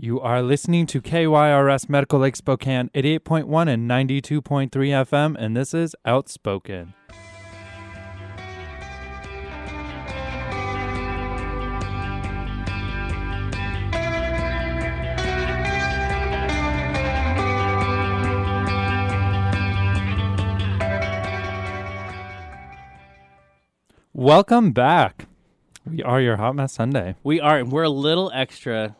You are listening to KYRS Medical Lake Spokane 88.1 and 92.3 FM, and this is Outspoken. Welcome back. We are your Hot Mess Sunday. We are. and We're a little extra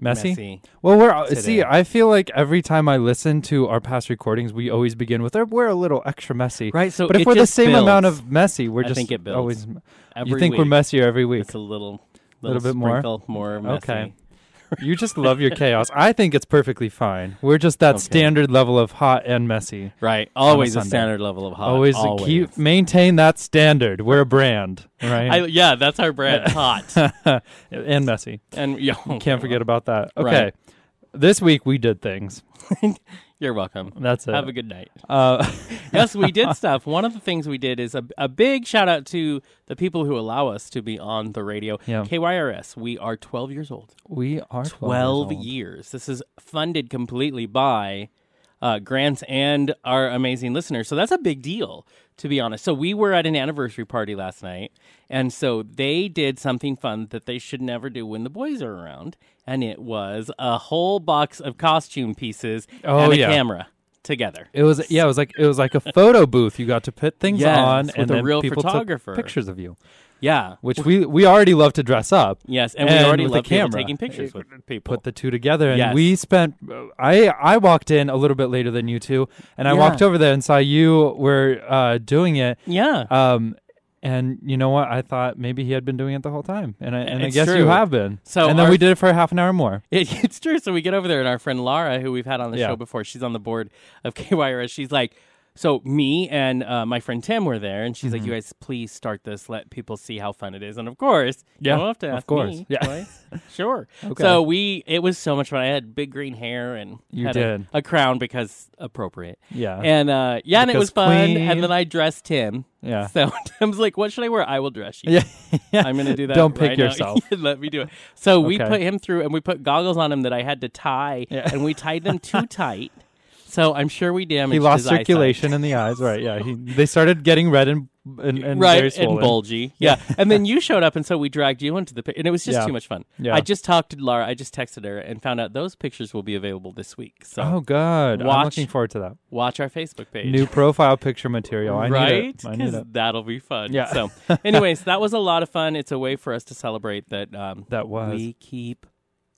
Messy? messy. Well, we're uh, see. I feel like every time I listen to our past recordings, we always begin with "we're a little extra messy." Right. So but if it we're the just same builds. amount of messy, we're I just think it builds. always. Every you think we're week, messier every week? It's a little, Little little, bit more? sprinkle, more messy. Okay. you just love your chaos. I think it's perfectly fine. We're just that Okay. standard level of hot and messy. Right. Always a Sunday. standard level of hot. always, Always. keep maintain that standard. We're a brand, right? I, yeah, that's our brand. hot. and messy. And yeah, Can't forget about that. Okay. Right. This week we did things. You're welcome. That's it. Have a good night. uh, yes, we did stuff. One of the things we did is a, a big shout out to the people who allow us to be on the radio. Yeah. KYRS, we are 12 years old. we are 12, 12 years. years. This is funded completely by uh, grants and our amazing listeners. So that's a big deal, to be honest. So we were at an anniversary party last night, and so they did something fun that they should never do when the boys are around, and it was a whole box of costume pieces Oh, and a yeah. camera together. It was yeah, it was like it was like a photo booth. You got to put things Yes, on, with and a then real people took photographer. pictures of you, Yeah, which we we already love to dress up. yes, and, and we already with the camera. taking pictures with people. Put the two together, and Yes. we spent. I I walked in a little bit later than you two, and I Yeah. walked over there and saw you were uh, doing it. yeah, Um, and you know what? I thought maybe he had been doing it the whole time, and I and I It's guess you have been. So and then we did it for a half an hour more. It, it's true. So we get over there, and our friend Lara, who we've had on the Yeah. show before, she's on the board of KYRS. She's like, so me and uh, my friend Tim were there, and she's like, Mm-hmm. "You guys, please start this. Let people see how fun it is." And of course, Yeah, you don't have to ask of course. me Yeah. twice. sure. Okay. So we, it was so much fun. I had big green hair and You had a- did. A, crown because appropriate. Yeah, And uh, yeah, and it was fun. queen. And then I dressed Tim. yeah, So Tim's like, "What should I wear? I will dress you." yeah. yeah. I'm gonna do that. Don't pick right yourself. Let me do it. So we put him through, and we put goggles on him that I had to tie, Yeah. and we tied them too tight. So I'm sure we damaged. he lost his eyesight. circulation in the eyes. Right? Yeah. He, they started getting red and and, and right very and bulgy. Yeah. and then you showed up, and so we dragged you into the pic, and it was just Yeah. too much fun. Yeah. I just talked to Laura. I just texted her and found out those pictures will be available this week. So Oh, good. I'm looking forward to that. watch our Facebook page. New profile picture material. I right? need it. I need 'Cause it. that'll be fun. Yeah. So, anyways, that was a lot of fun. It's a way for us to celebrate that. Um, That was. we keep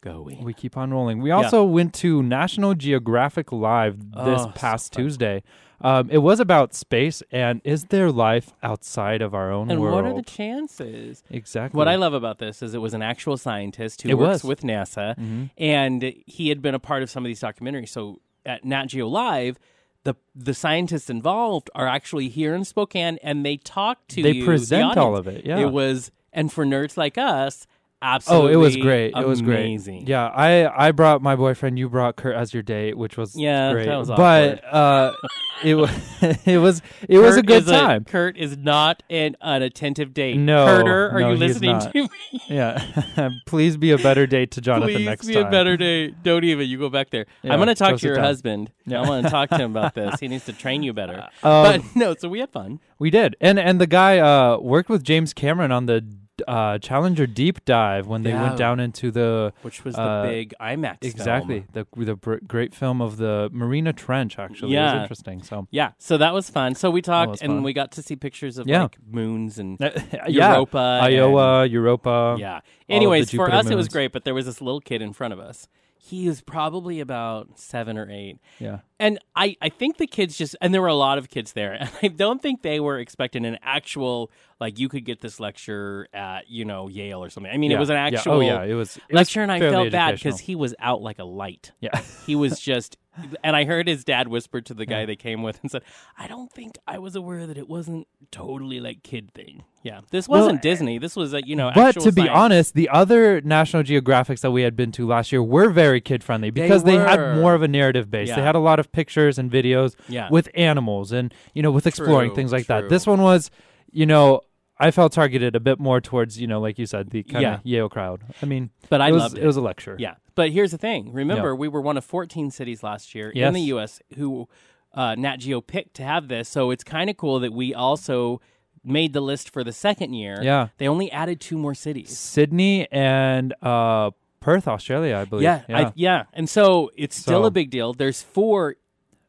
going. We keep on rolling. We also went to National Geographic Live this Oh, past fun. Tuesday. Um, it was about space and is there life outside of our own and world? what are the chances? exactly. What I love about this is it was an actual scientist who It works was. with NASA, Mhm. and he had been a part of some of these documentaries. So at Nat Geo Live, the the scientists involved are actually here in Spokane, and they talk to They you, the present all of it. Yeah. It was, and for nerds like us, Oh, it was great. It was great. Yeah, I I brought my boyfriend. You brought Kurt as your date, which was Yeah, great. that was but uh, it was it was it was a good time. Kurt is not an unattentive date. No, Kurter, are no, you listening to me? yeah, please be a better date to Jonathan Please next be time. a better date. Don't even. You go back there. Yeah, I'm going to talk to your down. husband. Yeah. I want to talk to him about this. He needs to train you better. Um, but no, so we had fun. We did, and and the guy uh, worked with James Cameron on the uh, Challenger deep dive when they Yeah. went down into the Which was the uh, big IMAX. exactly film. the the br- great film of the Mariana Trench. Actually, it was Yeah. interesting. So Yeah, so that was fun. So we talked was and fun. we got to see pictures of Yeah. like moons and yeah, Europa, Iowa, Europa. yeah. the Anyways, for Jupiter us it was moons. great, but there was this little kid in front of us. He was probably about seven or eight. yeah. And I, I think the kids just, and there were a lot of kids there, and I don't think they were expecting an actual, like, you could get this lecture at, you know, Yale or something. I mean, Yeah. it was an Yeah. Oh, actual Oh yeah, it was it was lecture, and I felt bad because he was out like a light. yeah. He was just, and I heard his dad whisper to the guy they came with and said, I don't think I was aware that it wasn't totally like kid thing. Yeah. This wasn't Disney. This was, a, you know, But to be science. honest, the other National Geographics that we had been to last year were very kid friendly because they, had more of a narrative base. They had a lot of pictures and videos Yeah. with animals and you know with exploring True, things like that. This one was, you know, I felt targeted a bit more towards you know, like you said, the kind Yeah. of Yale crowd. I mean, But I was, loved it. It was a lecture. Yeah. But here's the thing. Remember, we were one of 14 cities last year in the U.S. who uh, Nat Geo picked to have this. So it's kind of cool that we also made the list for the second year. Yeah. They only added two more cities. Sydney and uh, Perth, Australia, I believe. Yeah. I, yeah. And so it's still So- a big deal. There's four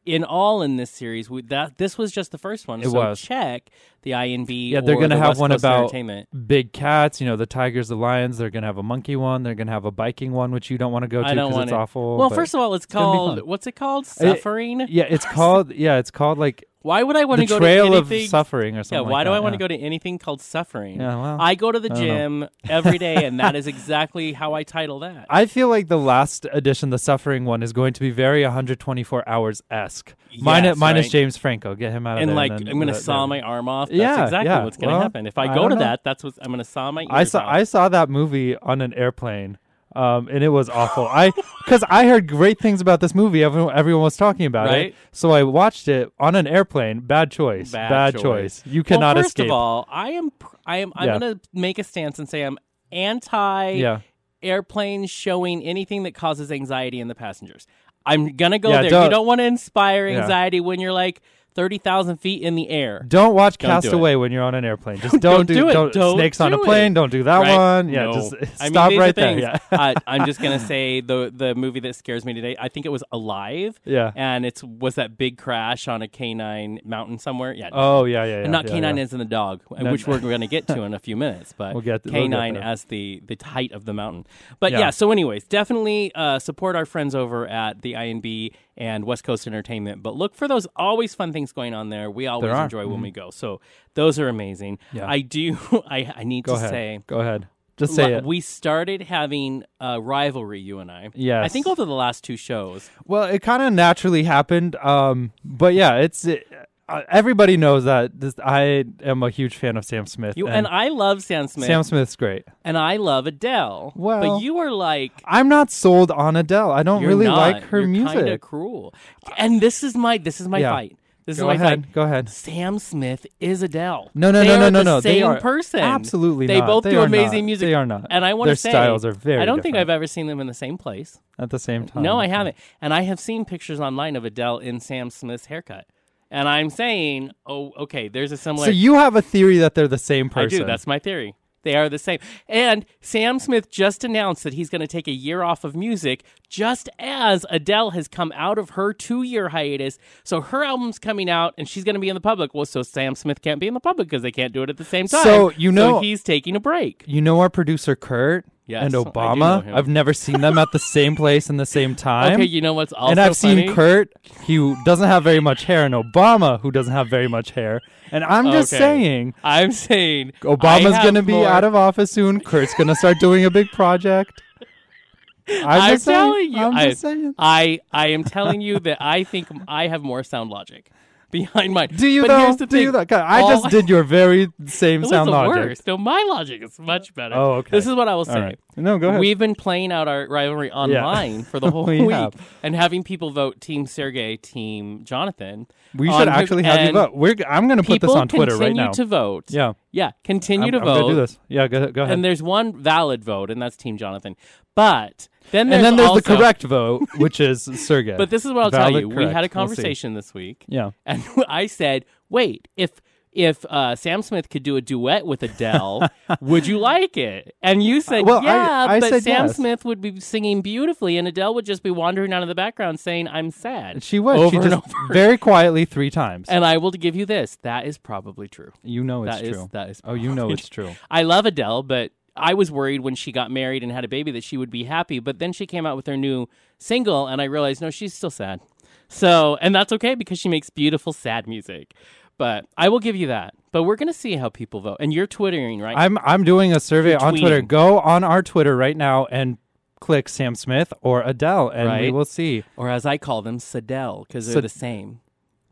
in all in this series. We, that This was just the first one. It so was. check the INB. Yeah, they're gonna the have one about Entertainment. Big cats, you know, the tigers, the lions. They're gonna have a monkey one. They're gonna have a biking one, which you don't want to go to I don't because want it's it. awful. Well, but- first of all, it's gonna be called fun. what's it called? Suffering. yeah, it's called yeah, it's called like Why would I want to go trail to of anything? suffering or Yeah, something. why like do that, I want yeah. to go to anything called suffering? Yeah, well, I go to the I gym every day, and that is exactly how I title that. I feel like the last edition, the suffering one, is going to be very 124 hours esque. Minus, Yes, minus right. James Franco, get him out of and there. like then I'm going to saw my arm off. That's Yeah, exactly yeah. what's going to Well, happen. If I, I go don't to know. that, that's what I'm going to saw my I saw off. I saw that movie on an airplane, um, and it was awful. I because I heard great things about this movie. Everyone, everyone was talking about Right. it, so I watched it on an airplane. Bad choice. Bad choice. You well, cannot first escape. of all, I am I am I'm Yeah. going to make a stance and say I'm anti yeah, airplanes showing anything that causes anxiety in the passengers. I'm gonna go Yeah, there. don't- you don't want to inspire Yeah. anxiety when you're like thirty thousand feet in the air. don't watch Don't do. Castaway when you're on an airplane. Just don't, Don't do it. Don't, Don't snakes on a plane. it. Don't do that Right? one. Yeah, No. just I mean, stop right there. Yeah, uh, I'm just gonna say the the movie that scares me today. I think it was Alive. yeah. and it's was that big crash on a canine mountain somewhere. Yeah, Oh yeah, yeah, yeah. and not yeah, canine yeah. as in the dog, No, which no. we're going to get to in a few minutes. But We'll get- we'll get canine as the the height of the mountain. But yeah. Yeah. so anyways, definitely uh, support our friends over at the INB and West Coast Entertainment. But look for those always fun things going on there. We always There enjoy when we go. So those are amazing. Yeah. I do. I I need Go to ahead. say. Go ahead. Just say it. We started having a rivalry, you and I. Yes. I think over the last two shows. Well, it kind of naturally happened. Um, but yeah, it's it, uh, everybody knows that this, I am a huge fan of Sam Smith. You and I love Sam Smith, Sam Smith's great. and I love Adele. Well- but you are like I'm not sold on Adele. I don't really not. like her You're music. Kinda cruel. And this is my this is my Yeah. fight. This Go is my ahead. fight. Go ahead. Sam Smith is Adele. No, no, They no, no, no, no. They Same are person. Absolutely. They not. both They do amazing not. music. They are not. And I want to say, styles are very I don't think I've ever seen them in the same place. at the same time. No, I haven't. And I have seen pictures online of Adele in Sam Smith's haircut. And I'm saying, oh, okay, there's a similar. So you have a theory that they're the same person. I do. That's my theory. They are the same. And Sam Smith just announced that he's going to take a year off of music, just as Adele has come out of her two year hiatus. So her album's coming out and she's going to be in the public. Well, so Sam Smith can't be in the public because they can't do it at the same time. So, you know- he's taking a break. You know our producer Kurt Yes, and I do know Obama. him. I've never seen them at the same place in the same time. Okay, you know what's also and I've funny? seen Kurt, who doesn't have very much hair, and Obama, who doesn't have very much hair. And I'm just Okay. saying, I'm saying Obama's going to be out of office soon. Kurt's going to start doing a big project. I'm, I'm just saying, telling you, I'm I, just saying. I I am telling you that I think I have more sound logic behind mine. Do you but though? Here's the Do thing. you I All- just did your very same It was sound the logic. worst. No, my logic is much better. Oh, okay. This is what I will say. Right. No, go ahead. We've been playing out our rivalry online for the whole We week have. and having people vote Team Sergey, Team Jonathan. We should actually have you vote. We're, I'm going to put this on Twitter right continue now. to vote. yeah. Yeah, continue I'm, to I'm vote. gonna do this. Yeah, go, go ahead. And there's one valid vote, and that's Team Jonathan. But then there's And then there's also, the correct vote, which is Sergey. But this is what I'll tell Valid, you. We correct. had a We'll see. conversation this week. Yeah. And I said, wait, if if uh, Sam Smith could do a duet with Adele, would you like it? And you said, Well, yeah, I but said Sam yes. Smith would be singing beautifully, and Adele would just be wandering out in the background saying, I'm sad. She was. Over she just over. very quietly three times. And I will give you this. That is probably true. you know it's That is true. that is oh, you know it's true. I love Adele, but I was worried when she got married and had a baby that she would be happy. But then she came out with her new single, and I realized, no, she's still sad. So, and that's okay because she makes beautiful, sad music. But I will give you that. But we're going to see how people vote. And you're Twittering, right? I'm I'm doing a survey You're on Twitter. tweeting. Go on our Twitter right now and click Sam Smith or Adele, and we Right. will see. or as I call them, Sadell, because they're Sad- the same.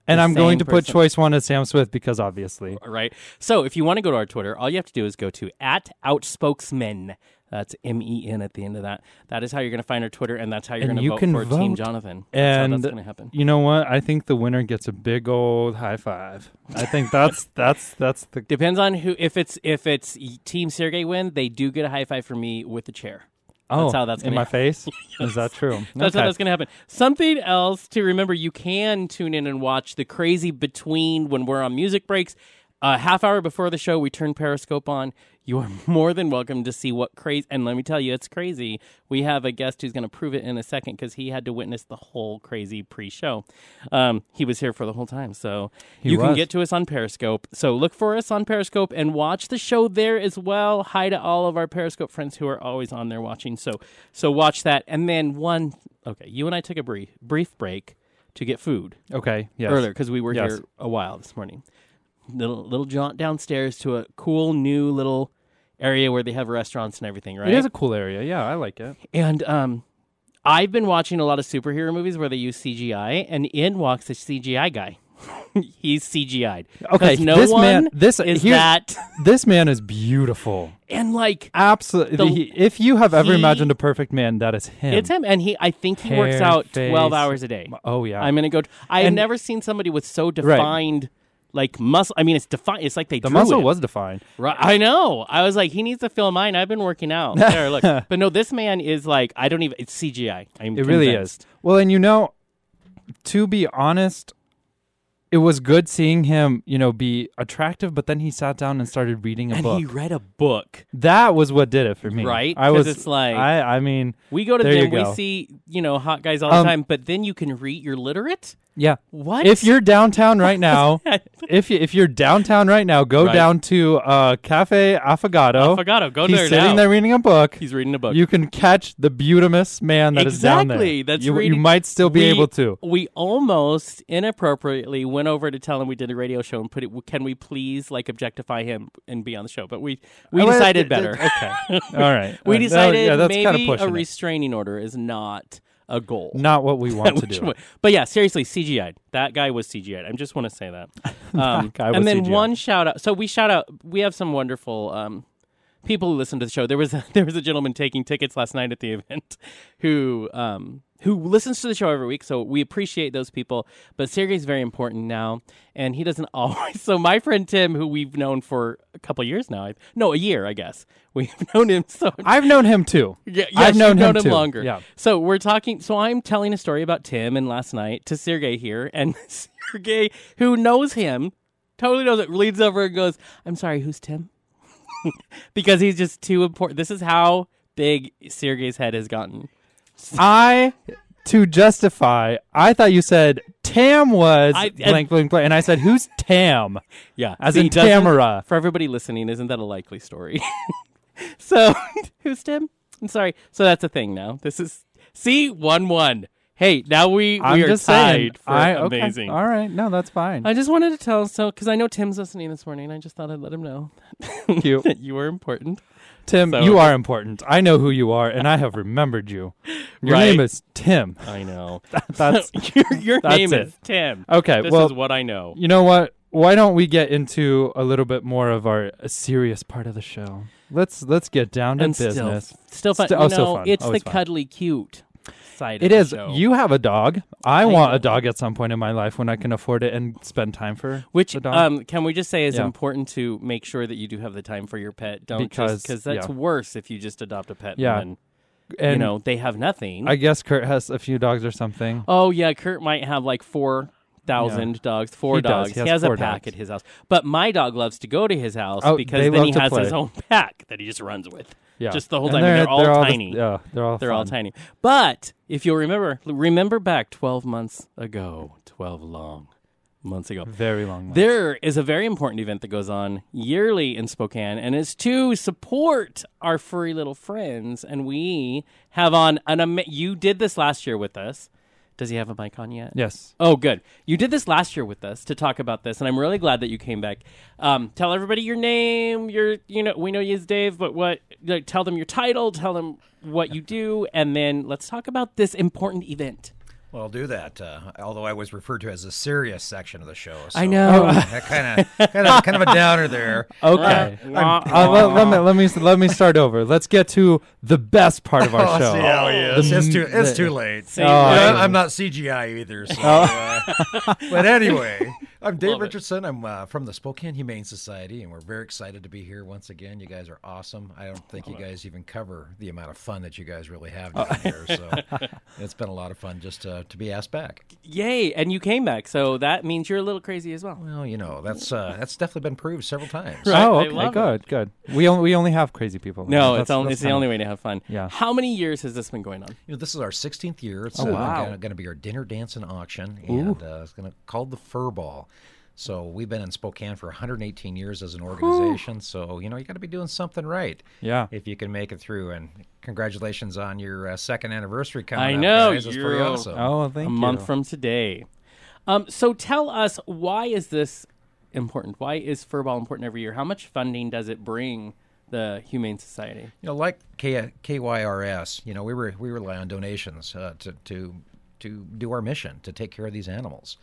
And The I'm going same to put person. choice one as Sam Smith because obviously. Right. So if you want to go to our Twitter, all you have to do is go to at Outspokesmen. That's M E N at the end of that. That is how you're going to find our Twitter, and that's how you're going to you vote can for Team. Jonathan. That's how And that's going to happen. you know what? I think the winner gets a big old high five. I think that's that's that's the Depends on who. If it's if it's Team Sergey win, they do get a high five from me with the chair. oh how that's in my happen. face. Is that true? That's Okay. how that's going to happen. Something else to remember: you can tune in and watch the crazy between when we're on music breaks. A half hour before the show, we turn Periscope on. You are more than welcome to see what crazy. And let me tell you, it's crazy. We have a guest who's going to prove it in a second because he had to witness the whole crazy pre-show. Um, he was here for the whole time, so He you can get to us on Periscope. So look for us on Periscope and watch the show there as well. Hi to all of our Periscope friends who are always on there watching. So so watch that. And then one. Okay, you and I took a brief brief break to get food Okay. Yes. earlier because we were Yes. here a while this morning. Little little jaunt downstairs to a cool new little area where they have restaurants and everything, right? It is a cool area. Yeah, I like it. And um, I've been watching a lot of superhero movies where they use CGI, and in walks a CGI guy. He's CGI'd. Okay, no this one man- this- is that, This man is beautiful. and like Absolutely. The- He- if you have ever he- imagined a perfect man, that is him. it's him, and he. I think he works Hair, out twelve hours a day. Oh yeah. I'm gonna go. I have never seen somebody with so defined. Like muscle, I mean, it's defined. It's like they the muscle it. was defined. Right, I know. I was like, he needs to fill mine. I've been working out. There, look. but no, this man is like, I don't even. It's CGI. I'm It really is. Well, and you know, to be honest, it was good seeing him, you know, be attractive, but then he sat down and started reading a And book. he read a book. that was what did it for me. Right? I was it's like- I I mean, We go to them. We see, you know, hot guys all the Um, time. But then you can read. You're literate. Yeah. What? If you're downtown right now, if you, if you're downtown right now, go Right. down to uh, Cafe Affogato. Affogato, go He's there sitting now. there reading a book. he's reading a book. You can catch the beautimous man that is down there. Exactly, that's you, you might still be we, able to. We almost inappropriately went over to tell him we did a radio show and put it. Can we please like objectify him and be on the show? But we we well, decided better. Okay. All right. we Uh, that- decided yeah, that's maybe kind of pushing a it. restraining order is not a goal. Not what we want to do. way- But yeah, seriously, CGI. That guy was CGI. I just want to say that. Um, guy was and then CGI. one shout out. So we shout out. We have some wonderful um, people who listen to the show. There was a, there was a gentleman taking tickets last night at the event who um, who listens to the show every week. So we appreciate those people. But Sergey's very important now, and he doesn't always. So my friend Tim, who we've known for a couple years now, I, no, a year, I guess. We've known him so I've known him too. yeah, I've yes, known you've him longer. Yeah. So we're talking. So I'm telling a story about Tim and last night to Sergey here, and Sergey, who knows him, totally knows it, leads over and goes, "I'm sorry, who's Tim?" because he's just too important. This is how big Sergey's head has gotten. I to justify. I thought you said Tam was I- blank blank blank, and I said who's Tam? Yeah, As in doesn't- Tamara. For everybody listening, isn't that a likely story? so, who's Tim? I'm sorry. So that's a thing now. This is see one one. Hey, now we I'm we are just tied saying. for I, okay. amazing. All right. No, that's fine. I just wanted to tell so because I know Tim's listening this morning. I just thought I'd let him know you. that you were important. Tim, So- you are important. I know who you are, and I have remembered you. Your Right. name is Tim. I know. That's your your That's name it. is Tim. okay. This well, is what I know. you know what? Why don't we get into a little bit more of our uh, serious part of the show? Let's let's get down to And business. still fun. Still- you oh, still know, fun. it's Always the fun. cuddly cute side. It is. the. You have a dog. I, I want know. a dog at some point in my life when I can afford it and spend time for Which the dog. um, can we just say is Yeah. important to make sure that you do have the time for your pet. Don't Because, because that's yeah. worse if you just adopt a pet. Yeah. and and you know they have nothing. I guess Kurt has a few dogs or something. Oh yeah, Kurt might have like four thousand dogs, four He dogs. He He has has, a pack dogs. at his house. But my dog loves to go to his house Oh, because then he has play. his own pack that he just runs with. Yeah, Just the whole And time, and they're all the- tiny. yeah, they're all They're all tiny. But if you'll remember, remember back twelve months ago, twelve long months ago. Very long. ones. There is a very important event that goes on yearly in Spokane, and it's to support our furry little friends. And we have on an ama- you did this last year with us. Does he have a mic on yet? Yes. Oh, good. You did this last year with us to talk about this, and I'm really glad that you came back. Um, tell everybody your name. Your, you know, we know you as Dave, but what? Like, tell them your title. Tell them what you do, and then let's talk about this important event. Well, I'll do that. Uh, although I was referred to as a serious section of the show. So I know. kind of, kind of, kind of a downer there. Okay. Wah, Uh, let, let me let me let me start over. Let's get to the best part of our Oh, show. see how he It's m- too, it's the- too late. Oh, Yeah, I- I'm not CGI either. So, uh, but anyway, I'm Dave Love it. Richardson. I'm uh, from the Spokane Humane Society, and we're very excited to be here once again. You guys are awesome. I don't think you guys even cover the amount of fun that you guys really have down here. So it's been a lot of fun just uh, to be asked back. Yay! And you came back, so that means you're a little crazy as well. Well, you know that's uh, that's definitely been proved several times. Right. Oh, okay, love good, good. We only we only have crazy people. No, That's- it's only it's the kinda- only way to have fun. Yeah. How many years has this been going on? You know, this is our 16th year. It's Oh, uh, wow. going to be our dinner dancing auction, and uh, it's going to called the Fur Ball. So we've been in Spokane for 118 years as an organization. So you know you got to be doing something right Yeah. if you can make it through. And congratulations on your uh, second anniversary coming I up, know, guys. Pretty you're- awesome. Oh, thank a you. month from today. Um, so tell us why is this important? Why is Furball important every year? How much funding does it bring the Humane Society? You know, like K- KYRS, you know, we were we rely on donations uh, to to to do our mission to take care of these animals,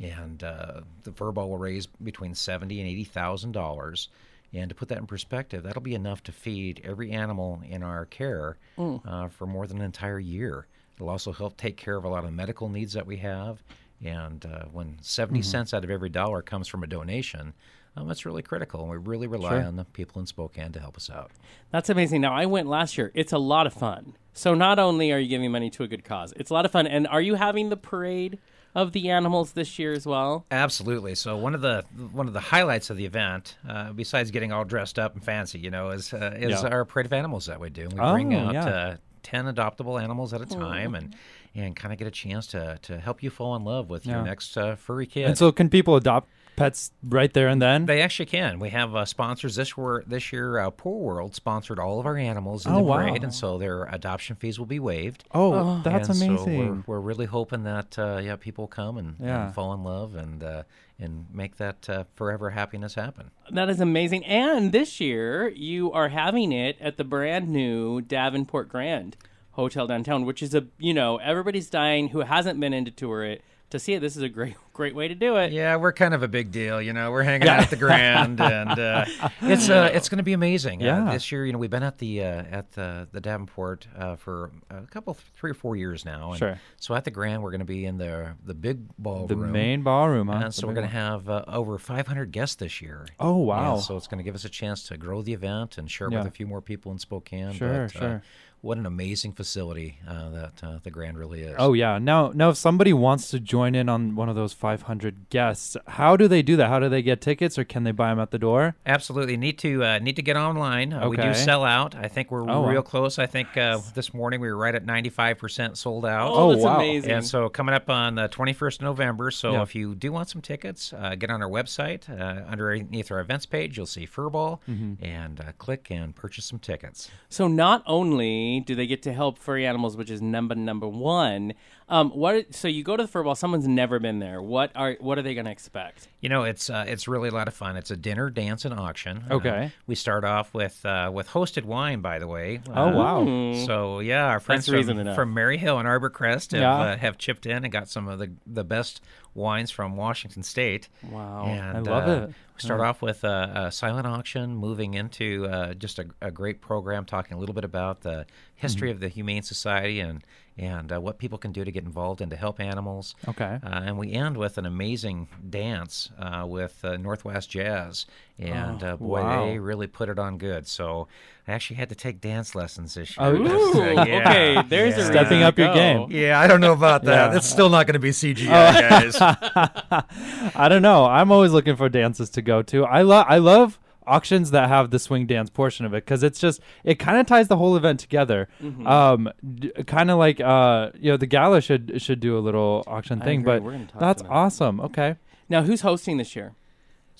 and uh, the ball will raise between seventy and eighty thousand dollars. And to put that in perspective, that'll be enough to feed every animal in our care uh, for more than an entire year. It'll also help take care of a lot of medical needs that we have. And uh, when 70 cents out of every dollar comes from a donation, um, that's really critical. And we really rely Sure. on the people in Spokane to help us out. That's amazing. Now I went last year. It's a lot of fun. So not only are you giving money to a good cause, it's a lot of fun. And are you having the parade of the animals this year as well? Absolutely. So one of the one of the highlights of the event, uh, besides getting all dressed up and fancy, you know, is uh, is Yeah. our parade of animals that we do. We Oh, bring out yeah. uh, ten adoptable animals at a time, and and kind of get a chance to to help you fall in love with Yeah. your next uh, furry kid. And so, can people adopt pets right there and then? They actually can. We have uh, sponsors this year. This year, uh, Poor World sponsored all of our animals in Oh, the wow. parade, and so their adoption fees will be waived. oh, that's and amazing. So we're, we're really hoping that uh, yeah, people come and, Yeah. and fall in love and uh, and make that uh, forever happiness happen. That is amazing. And this year you are having it at the brand new Davenport Grand Hotel downtown, which is a you know everybody's dying who hasn't been in to tour it to see it. This is a great great way to do it. Yeah, we're kind of a big deal. You know, we're hanging out at the Grand, and uh, it's uh, it's going to be amazing. Yeah. Uh, this year, you know, we've been at the uh, at the the Davenport uh, for a couple, three or four years now. And Sure. So at the Grand, we're going to be in the the big ballroom. the main ballroom, huh? So we're going to have uh, over 500 guests this year. Oh wow! Yeah, so it's going to give us a chance to grow the event and share Yeah. with a few more people in Spokane. Sure, but, uh, sure. What an amazing facility uh, that uh, the Grand really is. Oh yeah. Now, now, if somebody wants to join in on one of those 500 guests, how do they do that? How do they get tickets, or can they buy them at the door? Absolutely need to uh, need to get online. Uh, We do sell out. I think we're Oh, wow. real close. I think uh, this morning we were right at 95% sold out. Oh, Oh, that's wow. amazing. And so coming up on the 21st of November. So Yeah. if you do want some tickets, uh, get on our website. Uh, underneath our events page, you'll see Furball Mm-hmm. and uh, click and purchase some tickets. So not only do they get to help furry animals, which is number number one. Um, what? So you go to the furball. Someone's never been there. What are what are they going to expect? You know, it's uh, it's really a lot of fun. It's a dinner, dance, and auction. Uh, Okay. we start off with uh, with hosted wine, by the way. Oh Uh, wow! So yeah, our friends That's from, from Maryhill and Arborcrest have, Yeah. uh, have chipped in and got some of the the best wines from Washington State. Wow. And, I love uh, it. We start off with a, a silent auction, moving into uh, just a, a great program, talking a little bit about the history Mm-hmm. of the Humane Society and and uh, what people can do to get involved and to help animals. Okay. Uh, and we end with an amazing dance uh, with uh, Northwest Jazz, and Oh, uh, boy, wow. they really put it on good. So I actually had to take dance lessons this year. Oh, uh, yeah, okay. There's yeah. a Stepping up your game. Yeah, I don't know about that. Yeah. It's still not going to be CGI, Oh. guys. I don't know. I'm always looking for dances to go to. I love I love auctions that have the swing dance portion of it because it's just it kind of ties the whole event together. Mm-hmm. Um, d- kind of like uh, you know, the gala should should do a little auction I thing, agree. but We're gonna talk that's awesome. Okay. Now, who's hosting this year?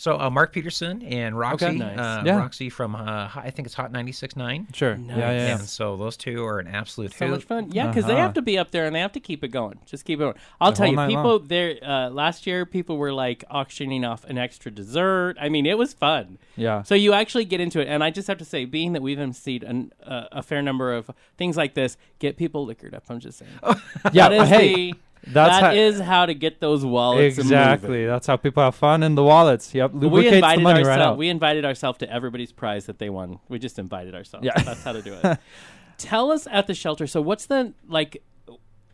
So uh, Mark Peterson and Roxy, Okay. Nice. uh, Yeah. Roxy from uh, I think it's Hot 96.9. Sure. Nice. Yeah, yeah, yeah. And so those two are an absolute So hoot. much fun. Yeah, because they Uh-huh. have to be up there and they have to keep it going. Just keep it going. I'll The tell you, night people there uh, last year, people were like auctioning off an extra dessert. I mean, it was fun. Yeah. So you actually get into it, and I just have to say, being that we've emceed an, uh, a fair number of things like this, get people liquored up. I'm just saying. yeah. That is Hey, the That's That how, is how to get those wallets exactly. That's how people have fun in the wallets. Yep, We lubricates the invited money right out. We invited ourselves to everybody's prize that they won. We just invited ourselves. Yeah. that's how to do it. Tell us at the shelter. So, what's the like?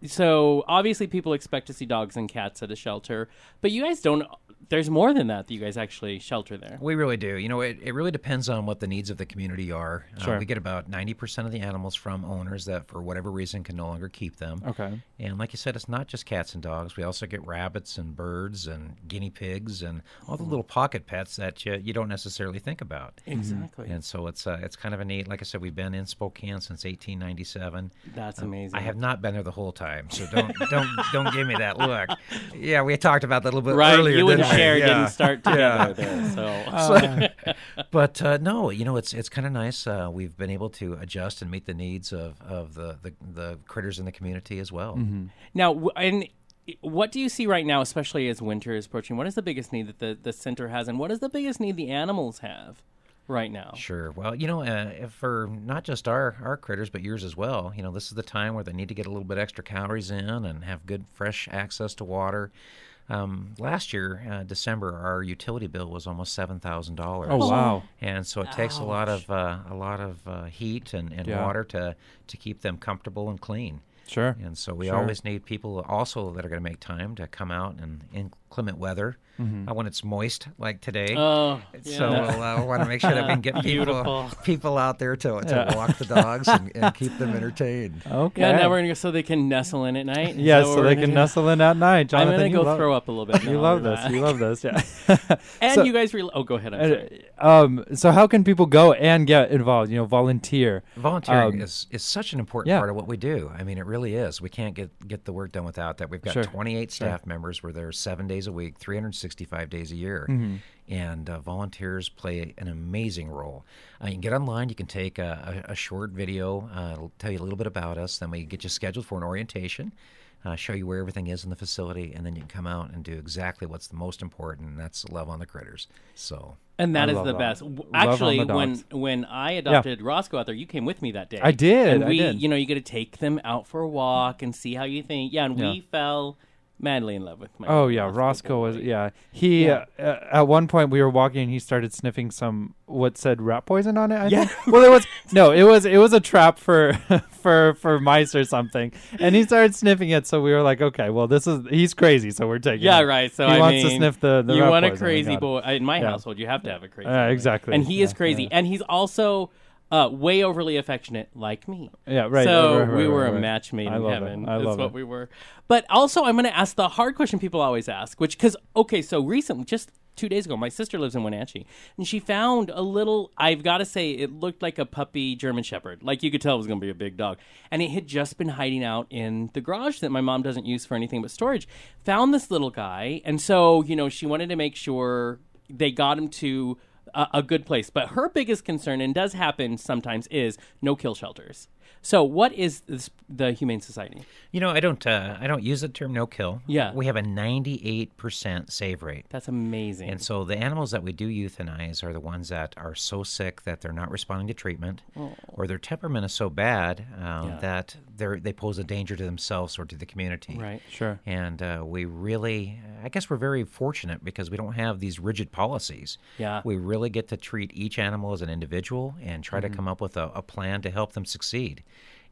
So obviously, people expect to see dogs and cats at a shelter, but you guys don't. There's more than that that you guys actually shelter there. We really do. You know, it, it really depends on what the needs of the community are. Uh, Sure. we get about 90% of the animals from owners that, for whatever reason, can no longer keep them. okay. And like you said, it's not just cats and dogs. We also get rabbits and birds and guinea pigs and all the little pocket pets that you, you don't necessarily think about. Exactly. And so it's uh, it's kind of a neat. Like I said, we've been in Spokane since 1897. That's amazing. I have not been there the whole time, so don't don't don't give me that look. Yeah, we talked about that a little bit right. earlier. you and didn't Yeah. didn't start together Yeah. there, so. Uh, But uh, no, you know, it's it's kind of nice. Uh, we've been able to adjust and meet the needs of, of the, the, the critters in the community as well. Now, and what do you see right now, especially as winter is approaching? What is the biggest need that the, the center has, and what is the biggest need the animals have right now? Sure. Well, you know, uh, for not just our, our critters, but yours as well, you know, this is the time where they need to get a little bit extra calories in and have good, fresh access to water. Um, last year, uh, December, our utility bill was almost seven thousand dollars. Oh wow. and so it takes a lot of uh, a lot of uh, heat and, and Yeah. water to to keep them comfortable and clean. Sure. And so we Sure. always need people also that are going to make time to come out in inclement weather uh, when it's moist like today. Mm-hmm. Oh, yeah. So we'll uh, want to make sure that we can get people people out there to, to Yeah. walk the dogs and, and keep them entertained. Okay. yeah. Now we're gonna go so they can nestle in at night. Is yeah, so they can do? nestle in at night. I'm Jonathan, gonna you go love, throw up a little bit. You love this. do You love this. Yeah. And So- you guys, re- oh, go ahead. I'm sorry. Um. So how can people go and get involved? You know, volunteer. Volunteering Um, is, is such an important yeah. part of what we do. I mean, it really is. We can't get, get the work done without that. We've got Sure. 28 staff members. We're there seven days a week, 365 days a year. Mm-hmm. And uh, volunteers play an amazing role. Uh, you can get online. You can take a, a, a short video. Uh, it'll tell you a little bit about us. Then we get you scheduled for an orientation. Uh, show you where everything is in the facility, and then you can come out and do exactly what's the most important, and that's love on the critters. So And that I is the that. best. Love Actually, the when when I adopted Roscoe out there, you came with me that day. I did, And I we, did. you know, you get to take them out for a walk and see how you think. Yeah, and Yeah. we fell madly in love with my. Oh yeah, Roscoe was yeah. He Yeah. Uh, at one point we were walking and he started sniffing some what said rat poison on it. I Yeah. think. well, it was no, it was it was a trap for for for mice or something, and he started sniffing it. So we were like, okay, well this is he's crazy, so we're taking. Yeah, it. right. So he I wants mean, to sniff the the you want a crazy boy in my Yeah. household? You have to have a crazy. Uh, boy. exactly. And he is crazy, yeah. and he's also uh, way overly affectionate, like me. Yeah, right. So right, right, we right, were a match made I in love heaven. It. I That's love what it. we were. But also, I'm going to ask the hard question people always ask, which because okay, so recently, just two days ago, my sister lives in Wenatchee, and she found a little. I've got to say, it looked like a puppy German Shepherd. Like you could tell it was going to be a big dog, and it had just been hiding out in the garage that my mom doesn't use for anything but storage. Found this little guy, and so you know, she wanted to make sure they got him to a, good place. But her biggest concern, and does happen sometimes, is no kill shelters. So, what is this, the Humane Society? You know, I don't uh, I don't use the term no kill. Yeah. we have a 98% save rate. That's amazing. And so the animals that we do euthanize are the ones that are so sick that they're not responding to treatment, or their temperament is so bad um, Oh. Yeah. that they they pose a danger to themselves or to the community. right. Sure. And uh, we really, I guess we're very fortunate because we don't have these rigid policies. Yeah. We really get to treat each animal as an individual and try Mm-hmm. to come up with a, a plan to help them succeed.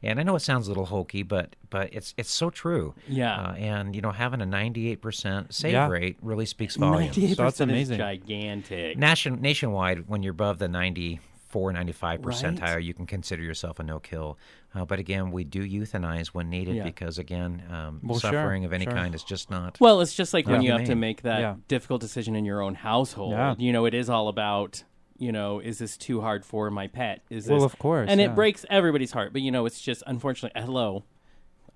And I know it sounds a little hokey, but but it's it's so true. Yeah. Uh, and you know, having a 98% save Yeah. rate really speaks volumes. 98% So that's is amazing. gigantic. Nation, nationwide, when you're above the 94, 95 Right. percentile, you can consider yourself a no kill. Uh, but again, we do euthanize when needed Yeah. because, again, um, Well, sure, suffering of any sure. kind is just not. Well, it's just like when Yeah. you have to make that Yeah. difficult decision in your own household. Yeah. You know, it is all about, you know, is this too hard for my pet? Is Well, this of course, And yeah. it breaks everybody's heart. But you know, it's just unfortunately hello.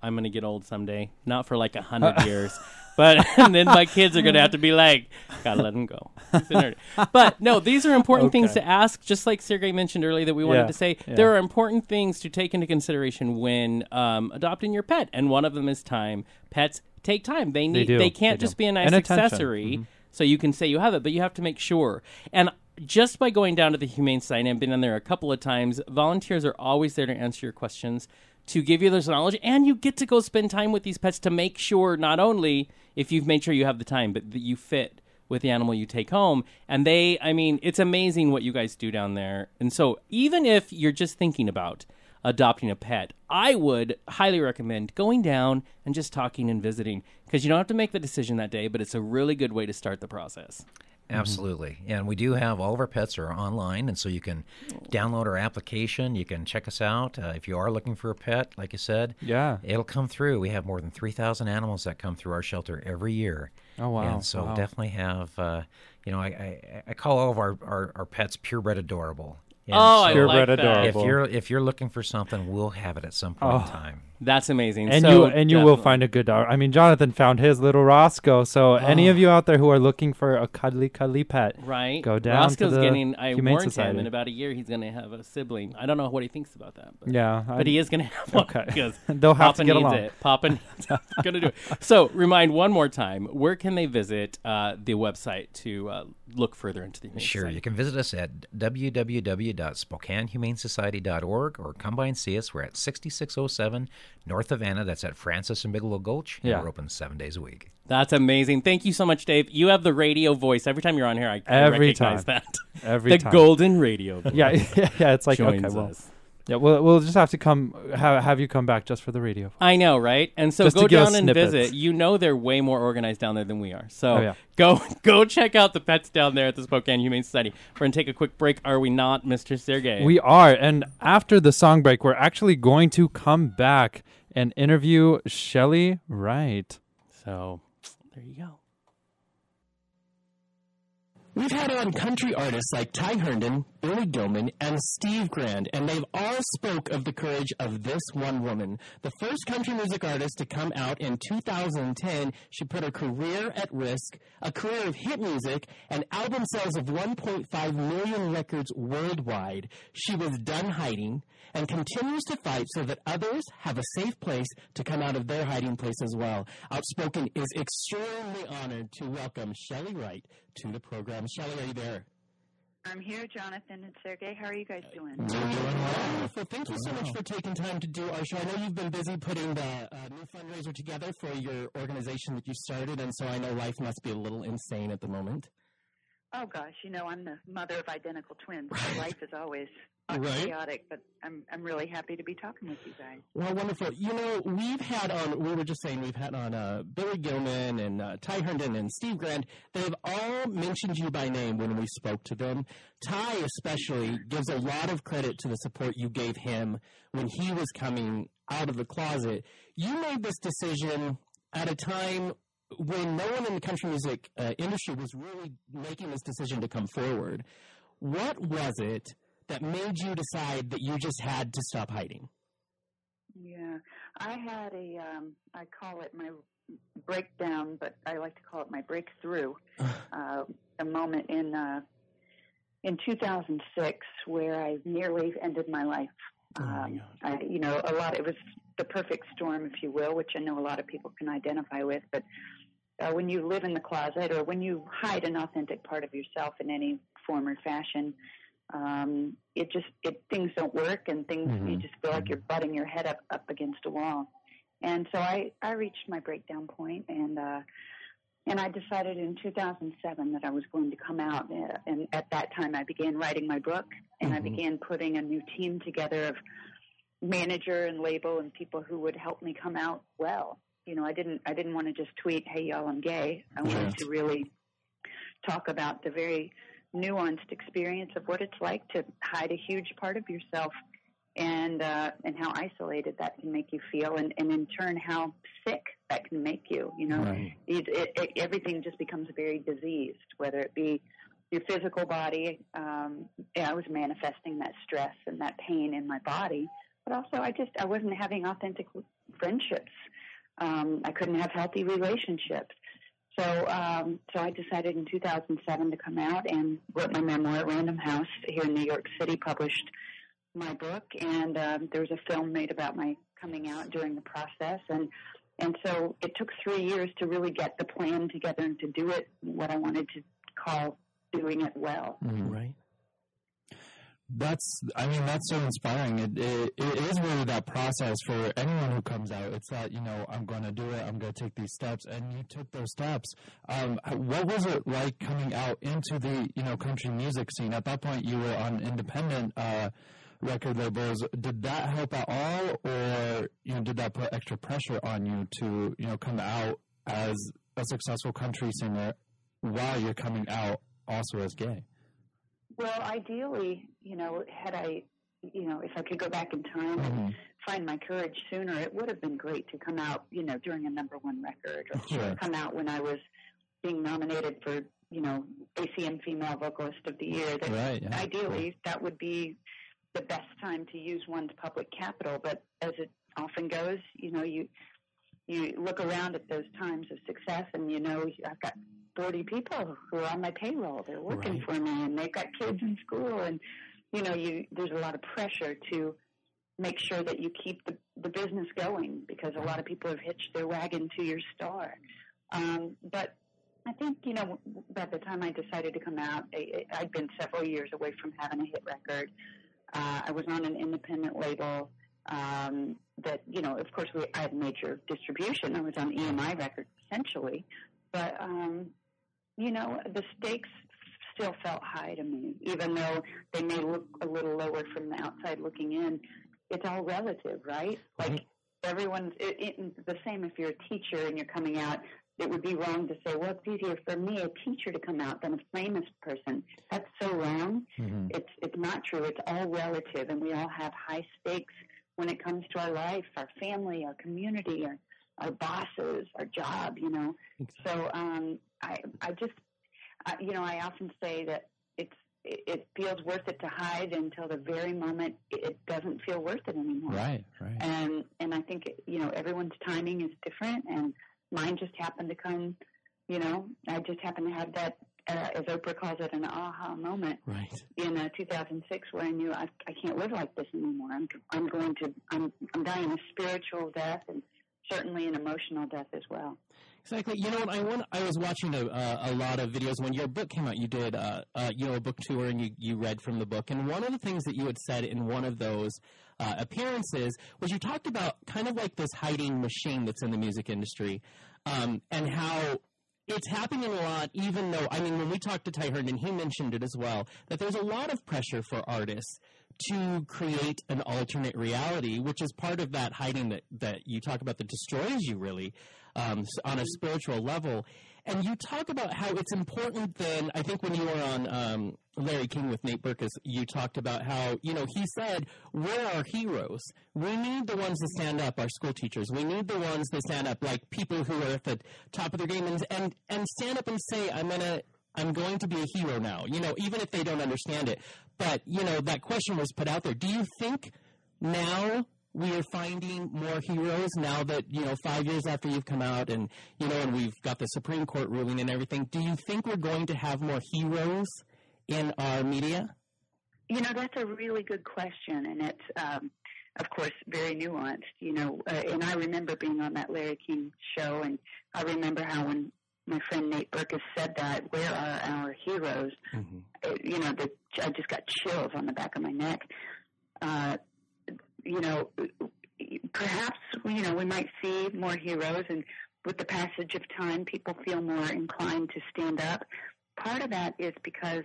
I'm gonna get old someday. Not for like a hundred years. But and then my kids are gonna have to be like, gotta let him go. He's a nerd. But no, these are important things to ask. Just like Sergey mentioned earlier, that we wanted Yeah, to say, yeah. there are important things to take into consideration when um, adopting your pet, and one of them is time. Pets take time. They need. do. They can't They just be a nice And accessory. Mm-hmm. So you can say you have it, but you have to make sure. And just by going down to the Humane Society, I've been in there a couple of times. Volunteers are always there to answer your questions. to give you this knowledge, and you get to go spend time with these pets to make sure not only if you've made sure you have the time, but that you fit with the animal you take home. And they, I mean, it's amazing what you guys do down there. And so, even if you're just thinking about adopting a pet, I would highly recommend going down and just talking and visiting because you don't have to make the decision that day, but it's a really good way to start the process. Absolutely. And we do have all of our pets are online, and so you can download our application. You can check us out. Uh, if you are looking for a pet, like you said, Yeah. it'll come through. We have more than 3,000 animals that come through our shelter every year. Oh, wow. And so Wow. definitely have, uh, you know, I, I, I call all of our, our, our pets purebred adorable. And Oh, I so Purebred like that. adorable. if you're if you're looking for something, we'll have it at some point in Oh. time. That's amazing. and So, you and you will find a good dog. I mean, Jonathan found his little Roscoe. So any Oh. of you out there who are looking for a cuddly, cuddly pet, Right. Go down to Roscoe's the getting. I Humane warned Society. him in about a year he's going to have a sibling. I don't know what he thinks about that, but yeah, but he is going to have one Okay. because They'll have Papa to get needs along. it. Papa needs it. going to do it. So remind one more time. Where can they visit uh, the website to uh, look further into the Humane Sure, Society? you can visit us at www.spokanehumanesociety.org or come by and see us. We're at 6607 North Havana. That's at Francis and Bigelow Gulch. Yeah. We're open seven days a week. That's amazing. Thank you so much, Dave. You have the radio voice. Every time you're on here, I, I Every recognize time. that. Every time. the time. golden radio voice Yeah, yeah. It's like joins okay, well, us. Yeah. We'll we'll just have to come have, have you come back just for the radio. I know, right? And so Just to go give us down and snippets. visit. You know they're way more organized down there than we are. So Oh, yeah. go go check out the pets down there at the Spokane Humane Society. We're gonna take a quick break. Are we not, Mr. Sergey? We are, and after the song break, we're actually going to come back and interview Chely Wright. so there you go. We've had on country artists like Ty Herndon, Billy Gilman, and Steve Grand, and they've all spoke of the courage of this one woman. The first country music artist to come out in 2010, she put her career at risk, a career of hit music, and album sales of 1.5 million records worldwide. She was done hiding and continues to fight so that others have a safe place to come out of their hiding place as well. Outspoken is extremely honored to welcome Chely Wright to the program. Chely, are you there? I'm here, Jonathan and Sergey. How are you guys doing? We're doing wonderful. Thank you so much for taking time to do our show. I know you've been busy putting the uh, new fundraiser together for your organization that you started, and so I know life must be a little insane at the moment. Oh gosh, you know I'm the mother of identical twins. So life is always Right. chaotic, but I'm I'm really happy to be talking with you guys. Well, wonderful. You know, we've had on, we were just saying, we've had on uh, Billy Gilman and uh, Ty Herndon and Steve Grand. They've all mentioned you by name when we spoke to them. Ty, especially, gives a lot of credit to the support you gave him when he was coming out of the closet. You made this decision at a time when no one in the country music uh, industry was really making this decision to come forward. What was it that made you decide that you just had to stop hiding? Yeah, I had a um, I call it my breakdown, but I like to call it my breakthrough. uh, a moment in uh, in 2006 where I nearly ended my life. Oh, my Um, I, you know, a lot. It was the perfect storm, if you will, which I know a lot of people can identify with. But uh, when you live in the closet, or when you hide an authentic part of yourself in any form or fashion, um, it just it things don't work, and things you Mhm. just feel like you're butting your head up up against a wall. And so I I reached my breakdown point, and uh, and I decided in 2007 that I was going to come out. uh, And at that time, I began writing my book, and I Mhm. began putting a new team together of manager and label and people who would help me come out well. You know, I didn't I didn't want to just tweet, "Hey y'all, I'm gay." I wanted to really talk about the very nuanced experience of what it's like to hide a huge part of yourself and uh, and how isolated that can make you feel, and, and in turn how sick that can make you. You know, Right. it, it, it, everything just becomes very diseased, whether it be your physical body. Um, yeah, I was manifesting that stress and that pain in my body, but also I just I wasn't having authentic friendships. Um, I couldn't have healthy relationships. So, um, so I decided in 2007 to come out and wrote my memoir at Random House here in New York City, published my book, and um, there was a film made about my coming out during the process, and and so it took three years to really get the plan together and to do it what I wanted to call doing it well. Right. That's I mean that's so inspiring. It, it it is really that process for anyone who comes out. It's that you know I'm going to do it. I'm going to take these steps, and you took those steps. Um, what was it like coming out into the you know country music scene? At that point, you were on independent uh, record labels. Did that help at all, or you know did that put extra pressure on you to you know come out as a successful country singer while you're coming out also as gay? Well, ideally, you know, had I, you know, if I could go back in time Mm-hmm. and find my courage sooner, it would have been great to come out, you know, during a number one record or Sure. come out when I was being nominated for, you know, ACM Female Vocalist of the Year. That Right, yeah. Ideally, that would be the best time to use one's public capital, but as it often goes, you know, you you look around at those times of success and you know I've got 40 people who are on my payroll. They're working Right. for me and they've got kids in school and you know you there's a lot of pressure to make sure that you keep the, the business going because a lot of people have hitched their wagon to your star. Um, but I think, you know, by the time I decided to come out, I, I'd been several years away from having a hit record. Uh, I was on an independent label um, that, you know, of course, we, I had major distribution. I was on EMI Records essentially, but um, you know, the stakes still felt high to me, even though they may look a little lower from the outside looking in. It's all relative, right? Like everyone's it, it, the same. If you're a teacher and you're coming out, it would be wrong to say, "Well, it's easier for me, a teacher, to come out than a famous person." That's so wrong. It's it's not true. It's all relative, and we all have high stakes when it comes to our life, our family, our community, our our bosses, our job. You know. So um, I I just uh, you know I often say that it's it, it feels worth it to hide until the very moment it, it doesn't feel worth it anymore. Right, right. And and I think you know everyone's timing is different, and mine just happened to come. You know, I just happened to have that, uh, as Oprah calls it, an aha moment Right. in uh, 2006 where I knew I, I can't live like this anymore. I'm I'm going to I'm I'm dying a spiritual death and certainly an emotional death as well. Exactly. You know, what, I want, I was watching a, uh, a lot of videos when your book came out. You did, uh, uh, you know, a book tour, and you, you read from the book. And one of the things that you had said in one of those uh, appearances was you talked about kind of like this hiding machine that's in the music industry, um, and how it's happening a lot, even though, I mean, when we talked to Ty Herndon, he mentioned it as well, that there's a lot of pressure for artists to create an alternate reality, which is part of that hiding that, that you talk about that destroys you really um, on a spiritual level. And you talk about how it's important then, I think when you were on um, Larry King with Nate Berkus, you talked about how, you know, he said, we're our heroes. We need the ones that stand up, our school teachers. We need the ones that stand up, like people who are at the top of their game and, and, and stand up and say, I'm going to I'm going to be a hero now, you know, even if they don't understand it. But, you know, that question was put out there. Do you think now we are finding more heroes now that, you know, five years after you've come out and, you know, and we've got the Supreme Court ruling and everything, do you think we're going to have more heroes in our media? You know, that's a really good question, and it's, um, of course, very nuanced. You know, uh, and I remember being on that Larry King show, and I remember how when my friend Nate Berkus said that, "Where are our heroes?" Uh, you know, the, I just got chills on the back of my neck. Uh, you know, perhaps you know we might see more heroes, and with the passage of time, people feel more inclined to stand up. Part of that is because,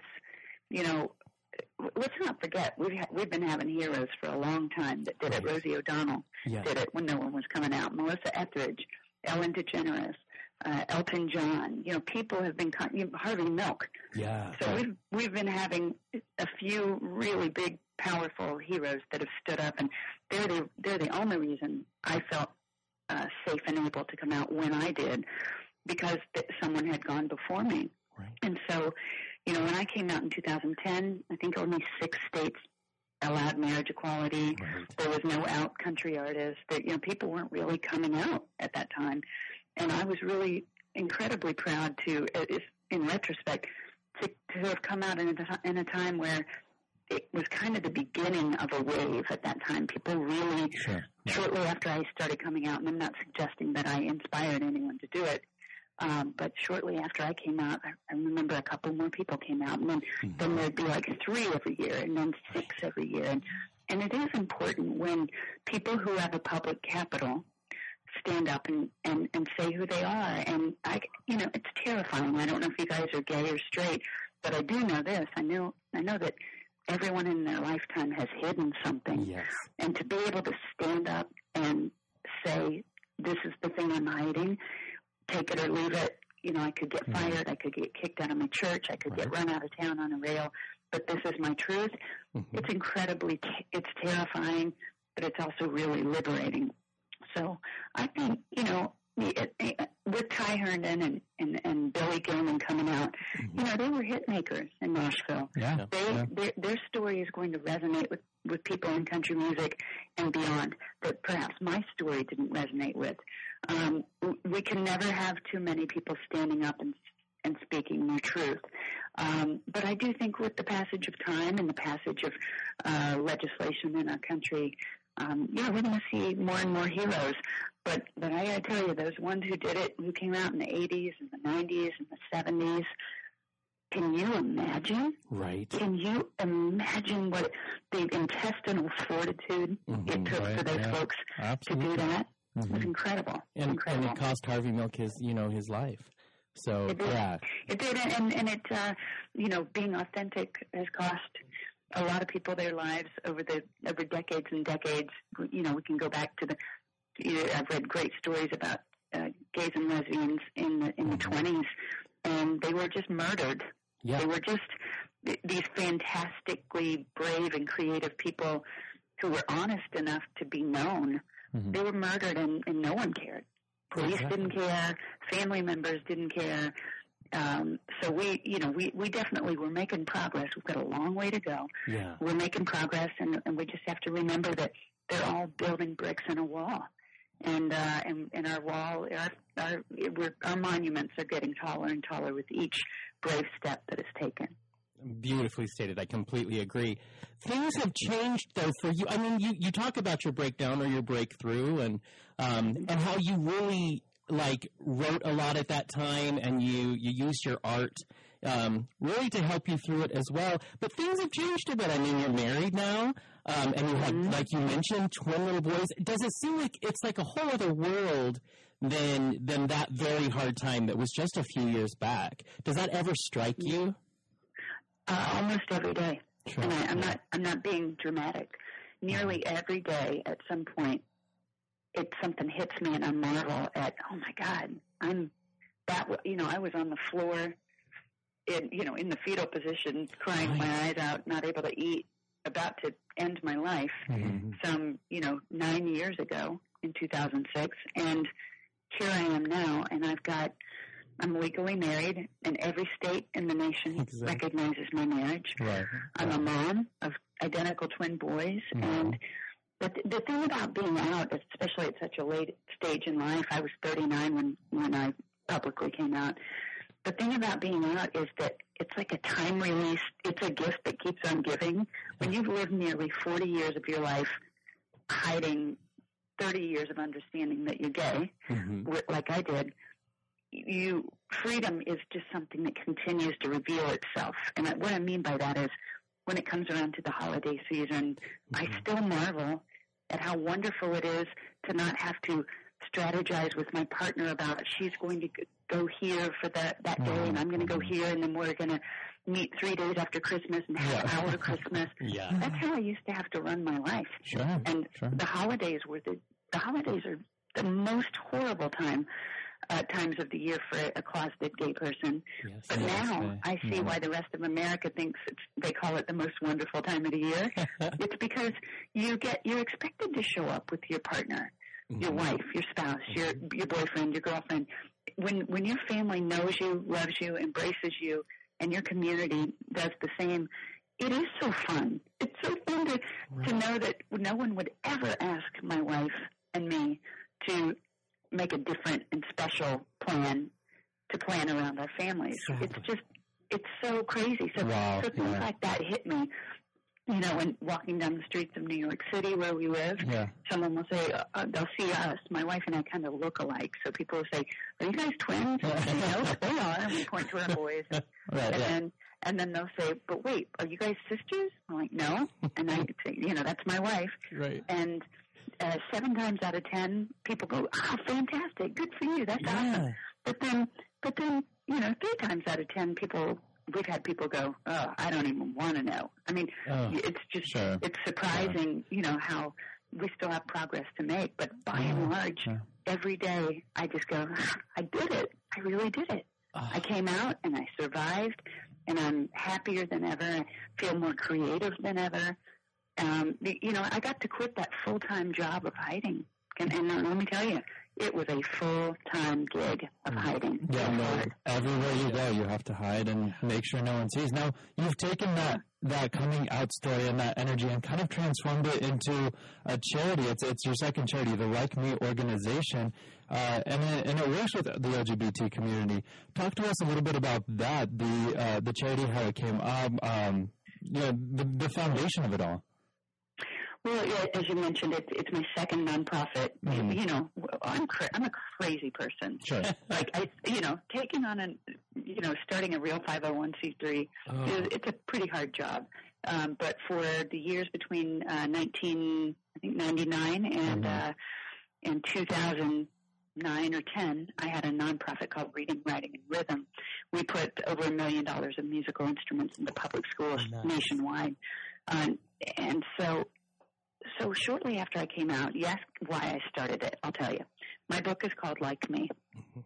you know, let's not forget we've ha- we've been having heroes for a long time that did it. Rosie O'Donnell Yeah. did it when no one was coming out. Melissa Etheridge, Ellen DeGeneres, uh, Elton John. You know, people have been con- you know, Harvey Milk. Yeah. So we've we've been having a few really big, powerful heroes that have stood up, and they're the they're the only reason I felt uh, safe and able to come out when I did, because th- someone had gone before me. Right. And so, you know, when I came out in 2010, I think only six states allowed marriage equality. There was no out country artist. That you know, people weren't really coming out at that time, and I was really incredibly proud to, uh, in retrospect, to, to have come out in a, in a time where it was kind of the beginning of a wave at that time. People really, Sure. shortly after I started coming out, and I'm not suggesting that I inspired anyone to do it, Um, but shortly after I came out, I, I remember a couple more people came out, and then then there'd be like three every year, and then six every year. And and it is important when people who have a public capital stand up and, and, and say who they are. And I, you know, it's terrifying. I don't know if you guys are gay or straight, but I do know this. I know, I know that everyone in their lifetime has hidden something. Yes. And to be able to stand up and say, this is the thing I'm hiding, take it or leave it. You know, I could get mm-hmm. fired. I could get kicked out of my church. I could get run out of town on a rail. But this is my truth. Mm-hmm. It's incredibly, t- it's terrifying, but it's also really liberating. So I think, you know, with Ty Herndon and, and, and Billy Gilman coming out, you know, they were hit makers in Nashville. Yeah. They, yeah. their, their story is going to resonate with, with people in country music and beyond that perhaps my story didn't resonate with. Um, we can never have too many people standing up and and speaking their truth. Um, but I do think with the passage of time and the passage of uh, legislation in our country, um, yeah, we're going to see more and more heroes. But but I got to tell you, those ones who did it, who came out in the 80s and the 90s and the 70s, can you imagine? Right. Can you imagine what the intestinal fortitude it took right, for those yeah. folks to do that? It was incredible. And, and incredible. it cost Harvey Milk his, you know, his life. So It did. yeah, It did, and and it, uh, you know, being authentic has cost a lot of people their lives over the over decades and decades. You know, we can go back to the. You I've read great stories about uh, gays and lesbians in the in the 20s, and they were just murdered. yeah, They were just th- these fantastically brave and creative people who were honest enough to be known. They were murdered, and, and no one cared. Police didn't care. Family members didn't care. Um, so we, you know, we, we definitely were making progress. We've got a long way to go. yeah. We're making progress, and, and we just have to remember that they're all building bricks in a wall, and uh, and, and our wall, our our, our monuments are getting taller and taller with each brave step that is taken. Beautifully stated. I completely agree. Things have changed though for you. I mean, you, you talk about your breakdown or your breakthrough and um, and how you really like wrote a lot at that time and you you used your art um, really to help you through it as well. But things have changed a bit. I mean, you're married now, um, and you have, like you mentioned, twin little boys. Does it seem like it's like a whole other world than than that very hard time that was just a few years back? Does that ever strike you? Uh, almost every day. And I, I'm not I'm not being dramatic. Nearly every day, at some point, it something hits me, and I marvel at, oh my God, I'm that. You know, I was on the floor, in you know, in the fetal position, crying my eyes out, not able to eat, about to end my life. Mm-hmm. Some you know nine years ago in 2006, and here I am now, and I've got. I'm legally married, and every state in the nation Exactly. recognizes my marriage. Right. I'm a mom of identical twin boys, mm-hmm. and but the thing about being out, especially at such a late stage in life, I was 39 when when I publicly came out. The thing about being out is that it's like a time release. It's a gift that keeps on giving. When you've lived nearly 40 years of your life hiding 30 years of understanding that you're gay, mm-hmm. wi- like I did, you freedom is just something that continues to reveal itself. And what I mean by that is when it comes around to the holiday season, I mm-hmm. still marvel at how wonderful it is to not have to strategize with my partner about she's going to go here for that that day and I'm going to go mm-hmm. here and then we're going to meet 3 days after Christmas and have our Christmas. Yeah. That's how I used to have to run my life. Sure. And Sure. the holidays were the the holidays are the most horrible time uh, times of the year for a closeted gay person. Yes. But now I see mm-hmm. why the rest of America thinks it's, they call it the most wonderful time of the year. it's because you get you're expected to show up with your partner, your mm-hmm. wife, your spouse, your your boyfriend, your girlfriend. When when your family knows you, loves you, embraces you, and your community does the same, it is so fun. It's so fun to to know that no one would ever ask my wife and me to make a different and special plan to plan around our families. It's just it's so crazy. So Wow, so things yeah. like that hit me. You know, when walking down the streets of New York City where we live, Yeah. someone will say, uh, they'll see us. My wife and I kind of look alike. So people will say, are you guys twins? And say, no, they are. And we point to our boys. Right. and Yeah. then and then they'll say, "But wait, are you guys sisters?" I'm like, "No," and I say, "You know, that's my wife." Right. And uh, seven times out of ten, people go, "Ah, fantastic, good for you, that's awesome." But then, but then, you know, three times out of ten, people we've had people go, "Oh, I don't even want to know." I mean, Oh, it's just sure. it's surprising, you know, how we still have progress to make, but by and large, Yeah. every day I just go, "I did it, I really did it." Ah. I came out and I survived, and I'm happier than ever. I feel more creative than ever. Um, you know, I got to quit that full time job of hiding, and, and let me tell you, it was a full time gig of hiding. Mm. Yeah, no, everywhere you go, you have to hide and make sure no one sees. Now, you've taken that that coming out story and that energy and kind of transformed it into a charity. It's it's your second charity, the Like Me organization, uh, and it, and it works with the LGBT community. Talk to us a little bit about that, the uh, the charity, how it came up, um, you know, the the foundation of it all. Well, yeah, as you mentioned, it's it's my second nonprofit. Mhm. You know, I'm cra- I'm a crazy person. Sure. like I, you know, taking on an, you know, starting a real 501c3 is it's a pretty hard job. Um, but for the years between uh, 19, I think 99 and Mhm. uh, and 2009 or 10, I had a nonprofit called Reading, Writing, and Rhythm. We put over a million dollars of musical instruments into public schools Nice. nationwide, um, and so. So shortly after I came out, you asked why I started it. I'll tell you. My book is called Like Me mm-hmm.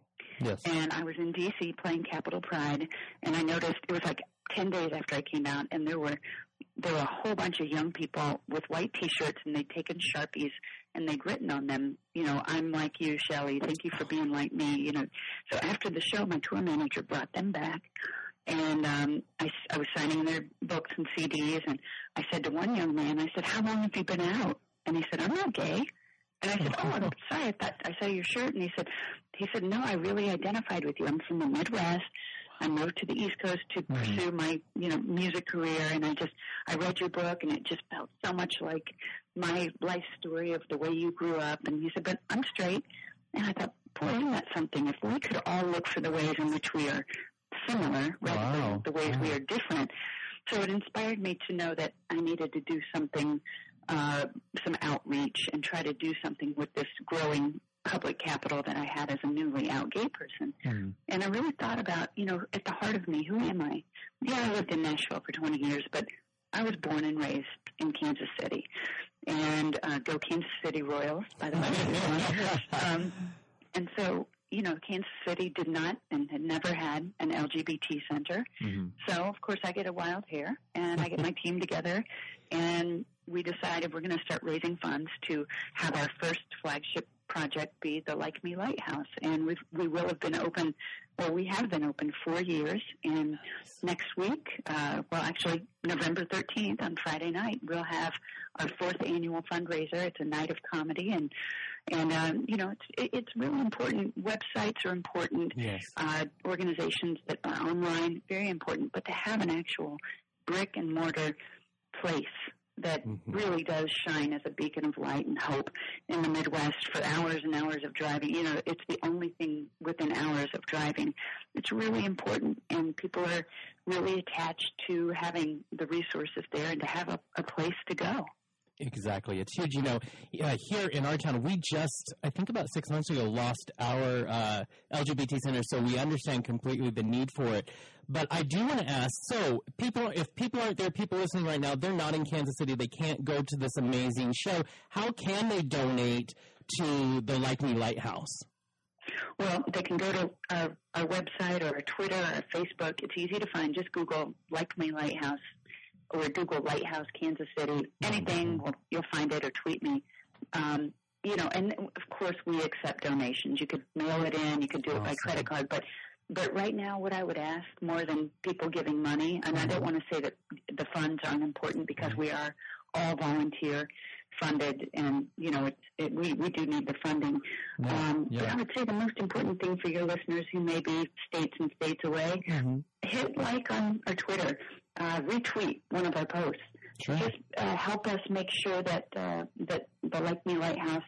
Yes. and I was in DC playing Capitol Pride, and I noticed it was like ten days after I came out, and there were there were a whole bunch of young people with white T-shirts, and they'd taken sharpies and they'd written on them, you know, "I'm like you, Chely. Thank you for being like me." You know, so after the show, my tour manager brought them back, and um, I, I was signing their books and CDs, and I said to one young man, I said, "How long have you been out?" And he said, "I'm not gay." And I said, "Oh, I'm sorry. I thought I saw your shirt." And he said, "He said, no, I really identified with you. I'm from the Midwest. I moved to the East Coast to pursue my, you know, music career, and I just I read your book, and it just felt so much like my life story of the way you grew up." And he said, "But I'm straight." And I thought, boy, isn't that something? If we could all look for the ways in which we are similar rather Wow. than the ways we are different. So it inspired me to know that I needed to do something, uh, some outreach, and try to do something with this growing public capital that I had as a newly out gay person. Mhm. And I really thought about, you know, at the heart of me, who am I? Yeah, I lived in Nashville for 20 years, but I was born and raised in Kansas City. And uh, go Kansas City Royals, by the way. um, and so, you know, Kansas City did not and had never had an LGBT center. Mhm. So, of course, I get a wild hair and I get my team together and we decided we're going to start raising funds to have our first flagship project be the Like Me Lighthouse. And we've, we will have been open, well, we have been open four years. And next week, uh, well, actually, November 13th on Friday night, we'll have our fourth annual fundraiser. It's a night of comedy and and um, you know it's it, it's really important. Websites are important Yes. uh, organizations that are online, very important, but to have an actual brick and mortar place that really does shine as a beacon of light and hope in the Midwest for hours and hours of driving. You know, it's the only thing within hours of driving. It's really important, and people are really attached to having the resources there and to have a, a place to go. Exactly. It's huge. You know, uh, here in our town, we just, I think about six months ago, lost our uh, LGBT center, so we understand completely the need for it. But I do want to ask, so people, if people aren't there, people listening right now, they're not in Kansas City, they can't go to this amazing show. How can they donate to the Like Me Lighthouse? Well, they can go to our, our website or our Twitter or our Facebook. It's easy to find. Just Google Like Me Lighthouse or Google Lighthouse Kansas City. Anything, you'll find it or tweet me. Um, you know, and of course we accept donations. You could mail it in. You could do it by credit card. But but right now, what I would ask more than people giving money, and I don't want to say that the funds aren't important because we are all volunteer funded, and you know, it's, it, we we do need the funding. Um, But. I would say the most important thing for your listeners who may be states and states away, hit like on our Twitter, uh, retweet one of our posts. Sure. just uh, help us make sure that uh, that the Like Me Lighthouse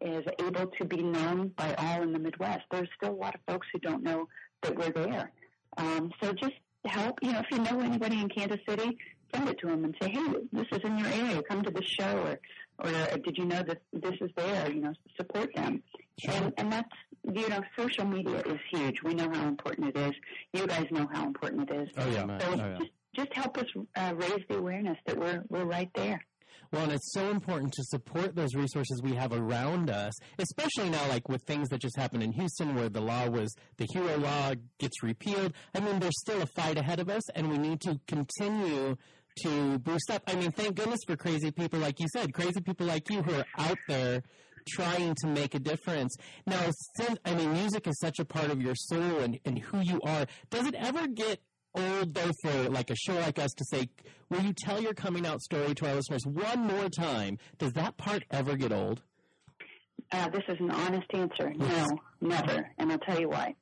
is able to be known by all in the Midwest. There's still a lot of folks who don't know that we're there. Um, so just help. You know, if you know anybody in Kansas City, send it to them and say, "Hey, this is in your area. Come to the show." Or, or uh, did you know that this is there? You know, support them. And and that's you know, social media is huge. We know how important it is. You guys know how important it is. Oh yeah. So Oh, yeah. just just help us uh, raise the awareness that we're we're right there. Well, and it's so important to support those resources we have around us, especially now, like with things that just happened in Houston, where the law was the hero law gets repealed. I mean, there's still a fight ahead of us, and we need to continue to boost up. I mean, thank goodness for crazy people like you said, crazy people like you who are out there trying to make a difference. Now, since I mean, music is such a part of your soul and, and who you are, does it ever get old though for like a show like us to say, will you tell your coming out story to our listeners one more time? Does that part ever get old? Uh, this is an honest answer. No, never. And I'll tell you why.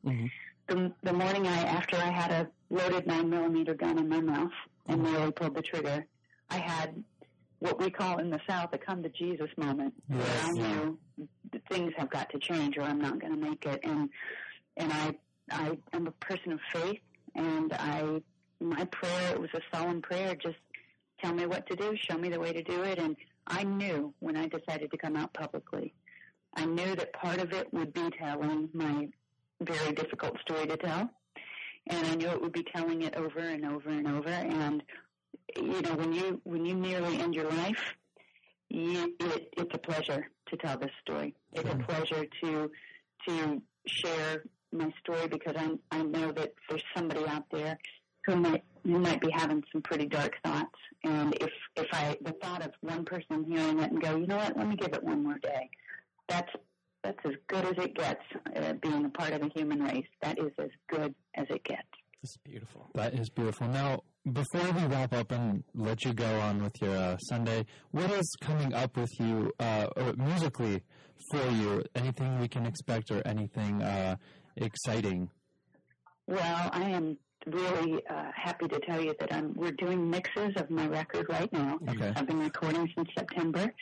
The, the morning I, after I had a loaded nine millimeter gun in my mouth and nearly pulled the trigger, I had what we call in the South a come to Jesus moment. Where I knew things have got to change or I'm not going to make it. And and I I am a person of faith, and I my prayer it was a solemn prayer. Just tell me what to do, show me the way to do it. And I knew when I decided to come out publicly, I knew that part of it would be telling my very difficult story to tell. And I knew it would be telling it over and over and over. And you know, when you when you nearly end your life, you, it, it's a pleasure to tell this story. It's a pleasure to to share my story because I I know that there's somebody out there who might who might be having some pretty dark thoughts. And if if I the thought of one person hearing it and go, you know what, let me give it one more day. That's that's as good as it gets. Uh, being a part of the human race, that is as good as it gets. It's beautiful. That is beautiful. Now, before we wrap up and let you go on with your uh, Sunday, what is coming up with you uh, or musically for you? Anything we can expect or anything uh, exciting? Well, I am really uh, happy to tell you that I'm we're doing mixes of my record right now. Okay. I've been recording since September.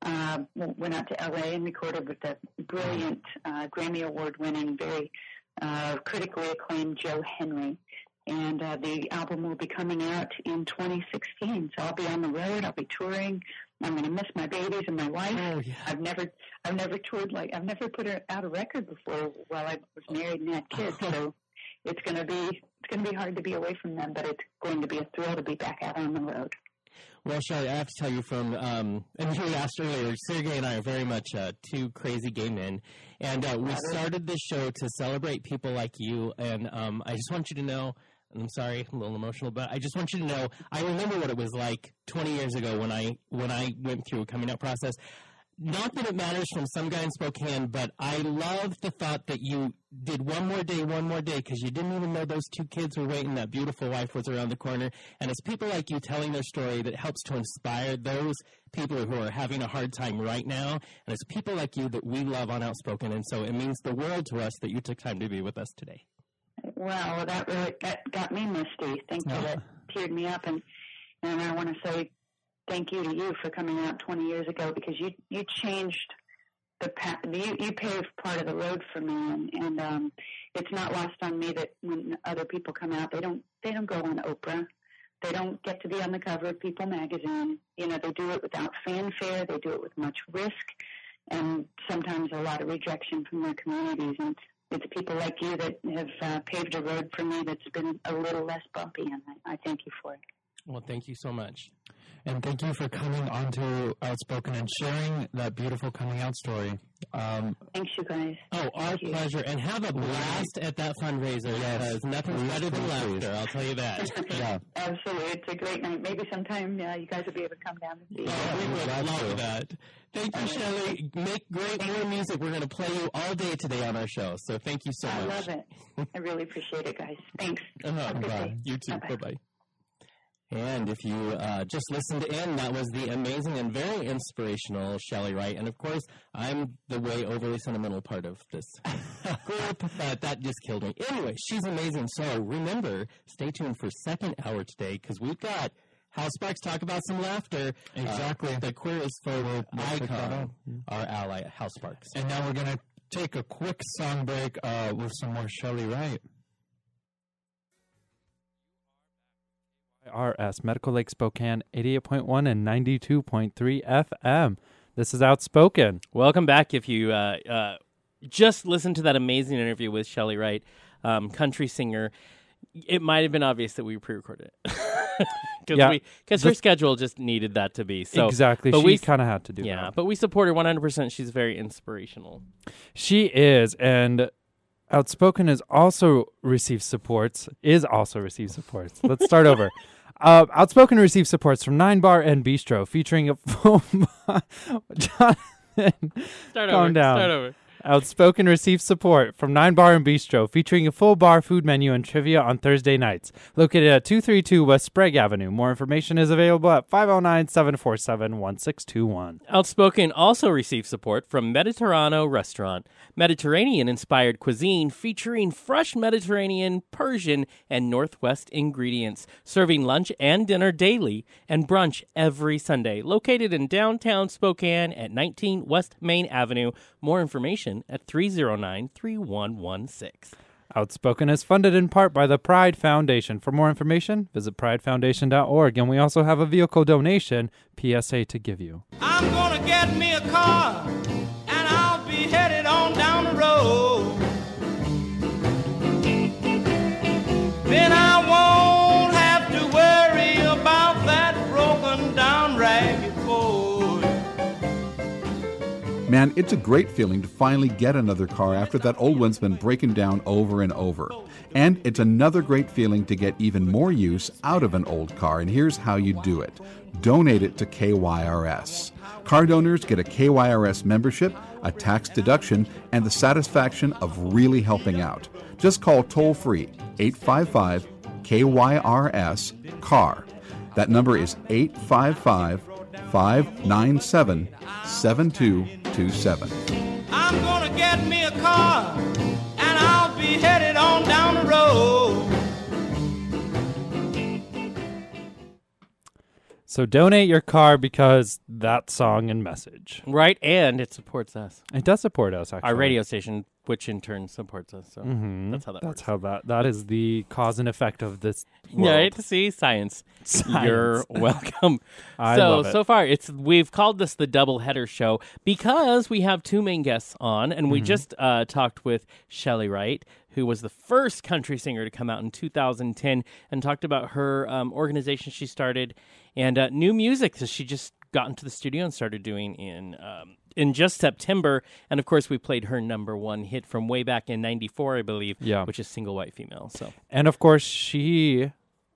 Uh, went out to LA and recorded with the brilliant uh, Grammy Award winning, very uh, critically acclaimed Joe Henry. And uh, the album will be coming out in 2016. So I'll be on the road. I'll be touring. I'm going to miss my babies and my wife. Oh, yeah. I've never, I've never toured like I've never put out a record before while I was married and had kids. So it's going to be it's going to be hard to be away from them, but it's going to be a thrill to be back out on the road. Well, Chely, I have to tell you from, um, and you asked earlier, Sergey and I are very much uh, two crazy gay men. And uh, we started this show to celebrate people like you. And um, I just want you to know, I'm sorry, I'm a little emotional, but I just want you to know, I remember what it was like 20 years ago when I, when I went through a coming out process. Not that it matters from some guy in Spokane, but I love the thought that you did one more day, one more day, because you didn't even know those two kids were waiting. That beautiful wife was around the corner. And it's people like you telling their story that helps to inspire those people who are having a hard time right now. And it's people like you that we love on Outspoken. And so it means the world to us that you took time to be with us today. Well, that really that got me misty. Thank you. That teared me up, and and I want to say thank you to you for coming out 20 years ago because you you changed the path. You, you paved part of the road for me, and and um, it's not lost on me that when other people come out, they don't they don't go on Oprah. They don't get to be on the cover of People magazine. You know, they do it without fanfare. They do it with much risk, and sometimes a lot of rejection from their communities. And it's people like you that have uh, paved a road for me that's been a little less bumpy, and I, I thank you for it. Well, thank you so much. And thank you for coming onto Outspoken and sharing that beautiful coming out story. Um, Thanks, you guys. Oh, our Thank you. pleasure. And have a blast at that fundraiser. Because nothing's better than laughter, I'll tell you that. yeah. Absolutely, it's a great night. Maybe sometime uh, you guys will be able to come down and see. Oh, we would Glad love to. that. Thank you, Chely. Make great more music. We're going to play you all day today on our show. So thank you so much. I love it. I really appreciate it, guys. Thanks. Uh-huh. Have a good Bye. day. You too. Bye-bye. Bye bye. And if you uh, just listened in, that was the amazing and very inspirational Chely Wright. And of course, I'm the way overly sentimental part of this group, but that just killed me. Anyway, she's amazing. So remember, stay tuned for second hour today because we've got Hal Sparks, talk about some laughter. Exactly. Uh, the queer as folk we'll pick that icon, up. our ally, Hal Sparks. And now we're gonna take a quick song break uh, with some more Chely Wright. RS Medical Lake Spokane 88.1 and 92.3 FM. This is Outspoken. Welcome back. If you uh, uh, just listened to that amazing interview with Chely Wright, um, country singer, it might have been obvious that we pre-recorded it because Yeah. because her schedule just needed that to be so exactly. But she we kind of had to do yeah, that. but we support her 100. percent She's very inspirational. She is, and Outspoken is also receives supports. Is also receives supports. Let's start over. Uh, Outspoken receives supports from Nyne Bar and Bistro, featuring a full. Jonathan, Start Calm over. down. Start over. Outspoken receives support from Nyne Bar and Bistro, featuring a full bar food menu and trivia on Thursday nights. Located at 232 West Sprague Avenue. More information is available at 509 747 1621. Outspoken also receives support from Mediterrano Restaurant, Mediterranean inspired cuisine featuring fresh Mediterranean, Persian, and Northwest ingredients, serving lunch and dinner daily and brunch every Sunday. Located in downtown Spokane at 19 West Main Avenue. More information at 309 3116. Outspoken is funded in part by the Pride Foundation. For more information, visit pridefoundation.org. And we also have a vehicle donation PSA to give you. I'm gonna get me a car Man, it's a great feeling to finally get another car after that old one's been breaking down over and over. And it's another great feeling to get even more use out of an old car, and here's how you do it donate it to KYRS. Car donors get a KYRS membership, a tax deduction, and the satisfaction of really helping out. Just call toll free 855 KYRS CAR. That number is 855 597 7227. I'm gonna get me a car and I'll be headed on down the road. So donate your car because that song and message. Right, and it supports us. It does support us, actually. Our radio station, which in turn supports us. So that's how that That's works. how that that is the cause and effect of this world. Right. See science. You're welcome. I so love it. so far, it's we've called this the double header show because we have two main guests on, and we Mm-hmm. just uh, talked with Chely Wright, who was the first country singer to come out in 2010, and talked about her um, organization she started and uh, new music that she just got into the studio and started doing in. Um, in just September, and of course, we played her number one hit from way back in '94, I believe. Yeah. which is "Single White Female." So And of course, she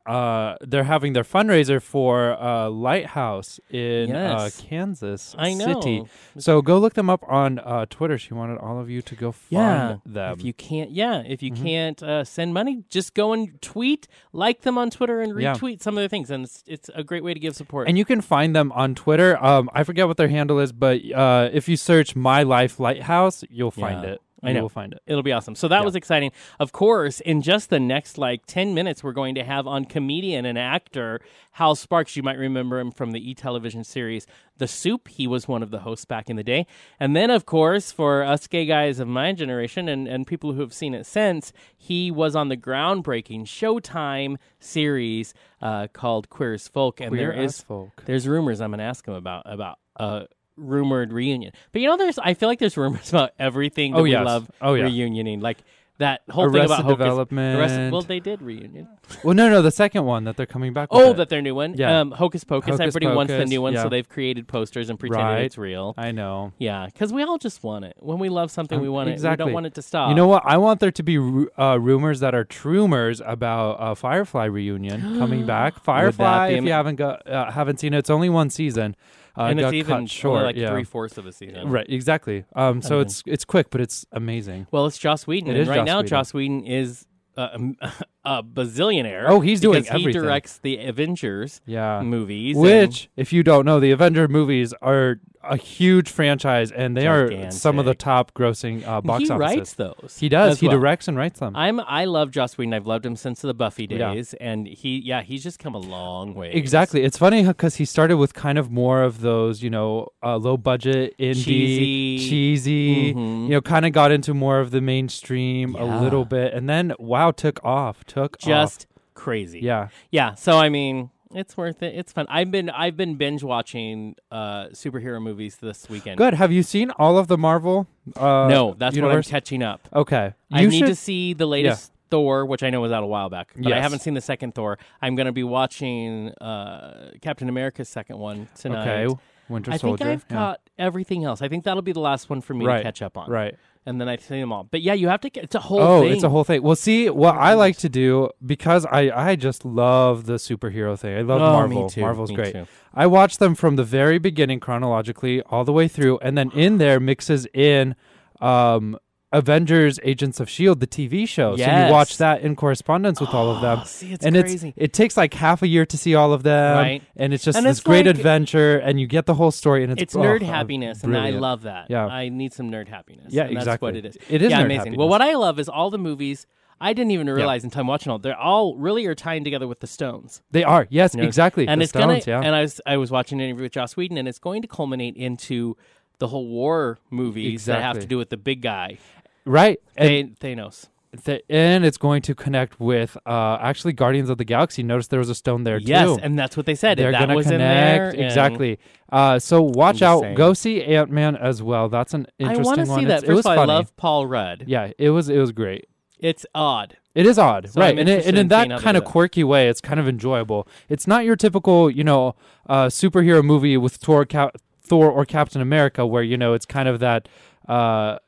uh they're having their fundraiser for uh Lighthouse in Yes. uh Kansas I know. City. So go look them up on uh Twitter. She wanted all of you to go find them. If you can't, yeah, if Mm-hmm. you can't uh, send money, just go and tweet, like them on Twitter, and Yeah. retweet some of their things, and it's, it's a great way to give support. and you can find them on Twitter. Um, I forget what their handle is, but uh, if you search "My Life Lighthouse," you'll find Yeah. it. I know. We'll find it. It'll be awesome. So that Yeah. was exciting. Of course, in just the next like 10 minutes, we're going to have on comedian and actor Hal Sparks. You might remember him from the e television series The Soup. He was one of the hosts back in the day. And then, of course, for us gay guys of my generation and, and people who have seen it since, he was on the groundbreaking Showtime series uh, called Queer as Folk. And Queer there is Folk. there's rumors I'm going to ask him about about uh, rumored reunion. But you know, there's I feel like there's rumors about everything that Oh, we yes. love Oh, yeah. reunioning, like that whole Arrested thing about Hocus- Development. Arrested, well, they did reunion. Well, no, no, the second one that they're coming back. with Oh, it. that their new one. Yeah. Um, Hocus Pocus. Hocus Everybody wants the new one, yeah. so they've created posters and pretended Right. it's real. I know. Yeah, because we all just want it. When we love something, Um, we want it. We don't want it to stop. You know what? I want there to be uh, rumors that are trumors about uh, Firefly reunion coming back. Firefly, if you haven't got uh, haven't seen it, it's only one season. Uh, and it's even cut short. like yeah. three fourths of a season. Right, exactly. Um, so it's it's quick, but it's amazing. Well, it's Joss Whedon, It and right Joss now Whedon. Joss Whedon is um, a bazillionaire. Oh, he's doing because He directs the Avengers Yeah. movies, Which, if you don't know, the Avenger movies are a huge franchise, and they are some of the top grossing uh, box he offices. writes those. He does. He well. directs and writes them. I'm I love Joss Whedon. I've loved him since the Buffy Yeah. days, and he yeah he's just come a long way. Exactly. It's funny because he started with kind of more of those, you know, uh, low budget, indie, Cheesy. cheesy, Mhm. you know, kind of got into more of the mainstream a little bit. And then, wow, took off. Took Just off. crazy. Yeah. Yeah. So I mean, it's worth it. It's fun. I've been I've been binge watching uh superhero movies this weekend. Good. Have you seen all of the Marvel? Uh, No, that's universe? what I'm catching up. Okay. I You need to see the latest Thor, which I know was out a while back, but I haven't seen the second Thor. I'm going to be watching uh, Captain America's second one tonight. Okay. Winter I think I've yeah. got everything else. I think that'll be the last one for me Right, to catch up on. right. And then I've seen them all. But yeah, you have to get it's a whole oh, thing. it's a whole thing. Well, see, what I like to do because I I just love the superhero thing. I love Oh, me Marvel. too, Marvel's me great. too. I watch them from the very beginning chronologically all the way through, and then in there mixes in um, Avengers: Agents of Shield, the TV show. So you watch that in correspondence with all of them. Oh, see, it's and crazy. it's it takes like half a year to see all of them, Right. and it's just And this it's great like- adventure, and you get the whole story, and it's It's oh, nerd oh, happiness, and I love that. Yeah. I need some nerd happiness. Yeah, and That's exactly. what it is. It is yeah, amazing. happiness. Well, what I love is all the movies. I didn't even realize until I'm watching all. They're all really are tying together with the Stones. They are yes, You know, exactly. And the it's Stones, gonna. yeah. And I was I was watching an interview with Joss Whedon, and it's going to culminate into the whole war movies that have to do with the big guy, right. And Th- Thanos. Th- and it's going to connect with uh, actually Guardians of the Galaxy. Notice there was a stone there too. Yes, too. and that's what they said. They're that gonna was connect in there. and exactly. Uh, so watch out. saying. Go see Ant Man as well. That's an interesting I interesting want to one. see It's- that. it First was of all, I love Paul Rudd. Yeah, it was. It was great. It's odd. It is odd, So right? And, it, and in in that kind of that. quirky way, it's kind of enjoyable. It's not your typical, you know, uh, superhero movie with Thor, Cap- Thor or Captain America, where you know it's kind of that uh, i-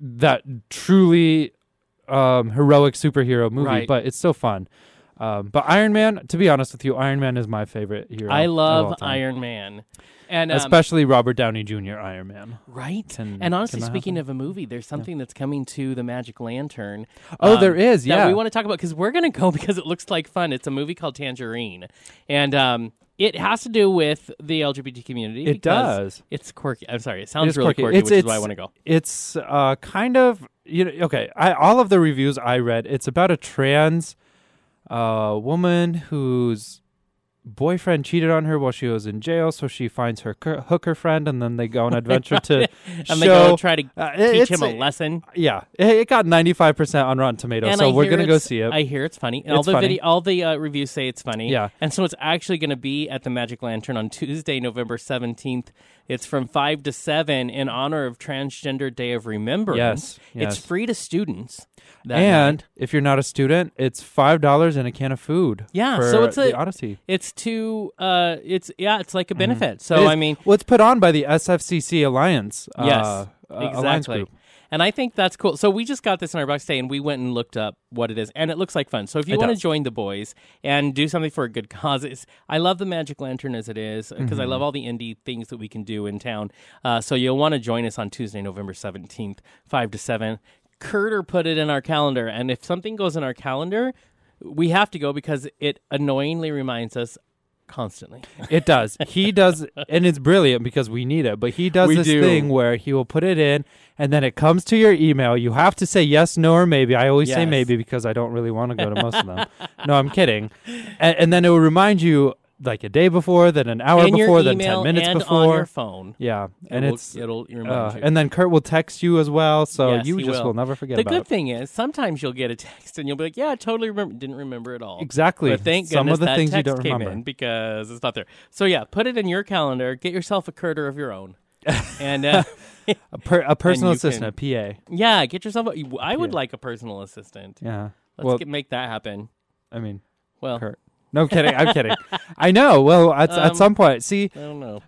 that truly um, heroic superhero movie, Right. but it's still fun. Um, but Iron Man, to be honest with you, Iron Man is my favorite hero. I love. Iron Man, and um, especially Robert Downey Jr. Iron Man. Right. Can- and honestly, speaking happen? of a movie, there's something that's coming to the Magic Lantern. Oh, um, there is, That yeah. we want to talk about because we're going to go because it looks like fun. It's a movie called Tangerine, and um, it has to do with the LGBT community. It does. It's quirky. I'm sorry. It sounds is really quirky. quirky, It's, which it's, is why I want to go. It's uh, kind of you know okay. I, all of the reviews I read, it's about a trans uh, woman whose boyfriend cheated on her while she was in jail, so she finds her hooker friend, and then they go on an adventure to And show. they go try to uh, teach him a lesson. Yeah, it, got ninety five percent on Rotten Tomatoes, And so I we're gonna go see it. I hear it's funny. And all It's the funny. video, all the uh, reviews say it's funny. Yeah. And so it's actually going to be at the Magic Lantern on Tuesday, November seventeenth. It's from five to seven in honor of Transgender Day of Remembrance. Yes, It's free to students. that and night. if you're not a student, it's five dollars and a can of food. yeah, for so it's the a Odyssey. It's to uh, it's yeah, it's like a benefit. So Mm-hmm. Is- I mean, well, it's put on by the SFCC Alliance. Yes, uh, uh, Alliance exactly. group. And I think that's cool. So we just got this in our box today, and we went and looked up what it is, and it looks like fun. So if you want to join the boys and do something for a good cause, I love the Magic Lantern as it is because I Mm-hmm. love all the indie things that we can do in town. Uh, so you'll want to join us on Tuesday, November seventeenth, five to seven. Kurter put it in our calendar, and if something goes in our calendar, we have to go because it annoyingly reminds us constantly. It does. He does, and it's brilliant because we need it. But he does We this do. thing where he will put it in, and then it comes to your email. You have to say yes, no, or maybe. I always say maybe because I don't really want to go to most of them. No, I'm kidding. And, and then it will remind you like a day before, then an hour in before, then ten minutes and before. on your phone. Yeah, and It will- it's it'll remind uh, you. and then Kurt will text you as well, so Yes, you just will. will. never forget the good it. thing is sometimes you'll get a text and you'll be like, "Yeah, I totally remember." Didn't remember at all. Exactly. But thank Some goodness of the that things you text don't came remember. in because it's not there. So yeah, put it in your calendar. Get yourself a Curter of your own, and uh, A, per, a personal assistant, can- a PA. yeah, get yourself. A, I would like a personal assistant. Yeah. Let's well, get, make that happen. I mean, Well, Kurt. No kidding. I'm kidding. I know. Well, at, Um, at some point, see, I don't know.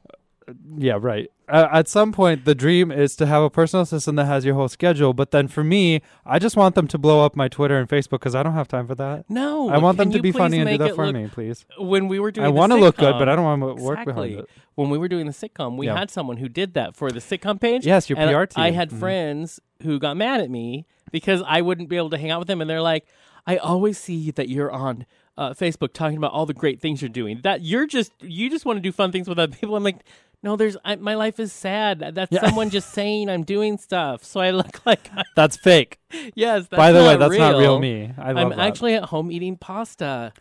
yeah, right. Uh, at some point, the dream is to have a personal assistant that has your whole schedule. But then for me, I just want them to blow up my Twitter and Facebook because I don't have time for that. No, I want them can to you be please funny and do make that it for look- me, please. When we were doing, I want to look good, but I don't want to work behind it. When we were doing the sitcom, we Yeah. had someone who did that for the sitcom page. Yes, your and PR team. I had Mhm. friends who got mad at me because I wouldn't be able to hang out with them, and they're like, "I always see that you're on uh, Facebook talking about all the great things you're doing. That you're just you just want to do fun things with other people. I'm like, no, there's I, my life is sad. That's Yeah. someone just saying I'm doing stuff, so I look like I, That's fake. yes. That's By the way, that's not real real me. I love I'm that. actually at home eating pasta.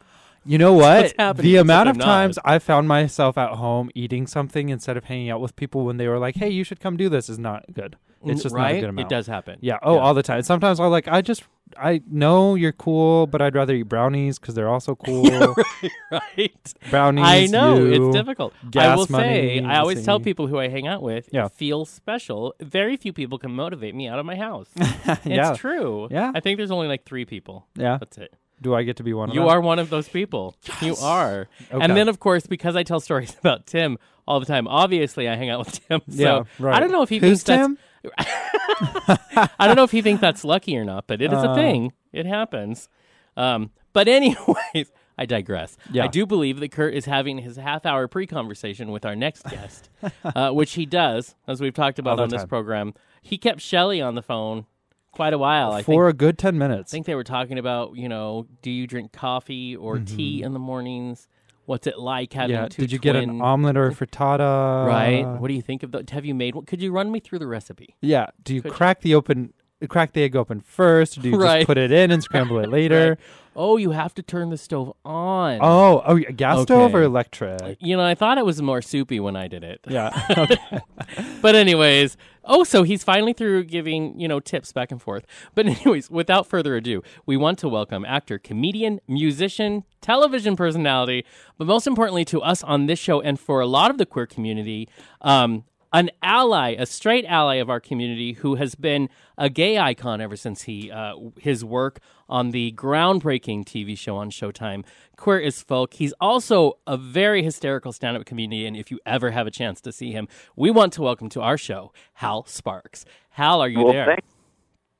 You know what? The amount of times I found myself at home eating something instead of hanging out with people when they were like, "Hey, you should come do this," is not good. It's just right. not a good amount. It does happen. Yeah. Oh, all the time. Sometimes I'm like, I just, I know you're cool, but I'd rather eat brownies because they're also cool. right. brownies. I know you, it's difficult. I will say, I always tell people who I hang out with, Yeah. feel special. Very few people can motivate me out of my house. Yeah. It's true. Yeah. I think there's only like three people. Yeah. That's it. Do I get to be one of You them? are one of those people. You are. Okay. And then, of course, because I tell stories about Tim all the time, obviously I hang out with Tim. So Yeah, right. I don't know if he Who's thinks that's Tim? I don't know if he thinks that's lucky or not, but it is a Uh. thing. It happens. Um, but anyways, I digress. Yeah. I do believe that Kurt is having his half-hour pre-conversation with our next guest, uh, which he does, as we've talked about All on this time. program. He kept Chely on the phone quite a while. I think. For a good ten minutes. I think they were talking about, you know, do you drink coffee or tea in the mornings? What's it like having yeah. two Did you get an omelet or a frittata? Right. What do you think of the? Have you made one? Could you run me through the recipe? Yeah. Do you Could- crack the open? Crack the egg open first, or do you Right. just put it in and scramble it later? Right. Oh, you have to turn the stove on. Oh, oh, yeah, gas stove or Okay. electric? You know, I thought it was more soupy when I did it. Yeah. But anyways, oh, so he's finally through giving, you know, tips back and forth. But anyways, without further ado, we want to welcome actor, comedian, musician, television personality, but most importantly to us on this show and for a lot of the queer community, um, an ally, a straight ally of our community who has been a gay icon ever since he uh, his work on the groundbreaking TV show on Showtime, Queer as Folk. He's also a very hysterical stand-up comedian. If you ever have a chance to see him, we want to welcome to our show Hal Sparks. Hal, are you well, there? thanks.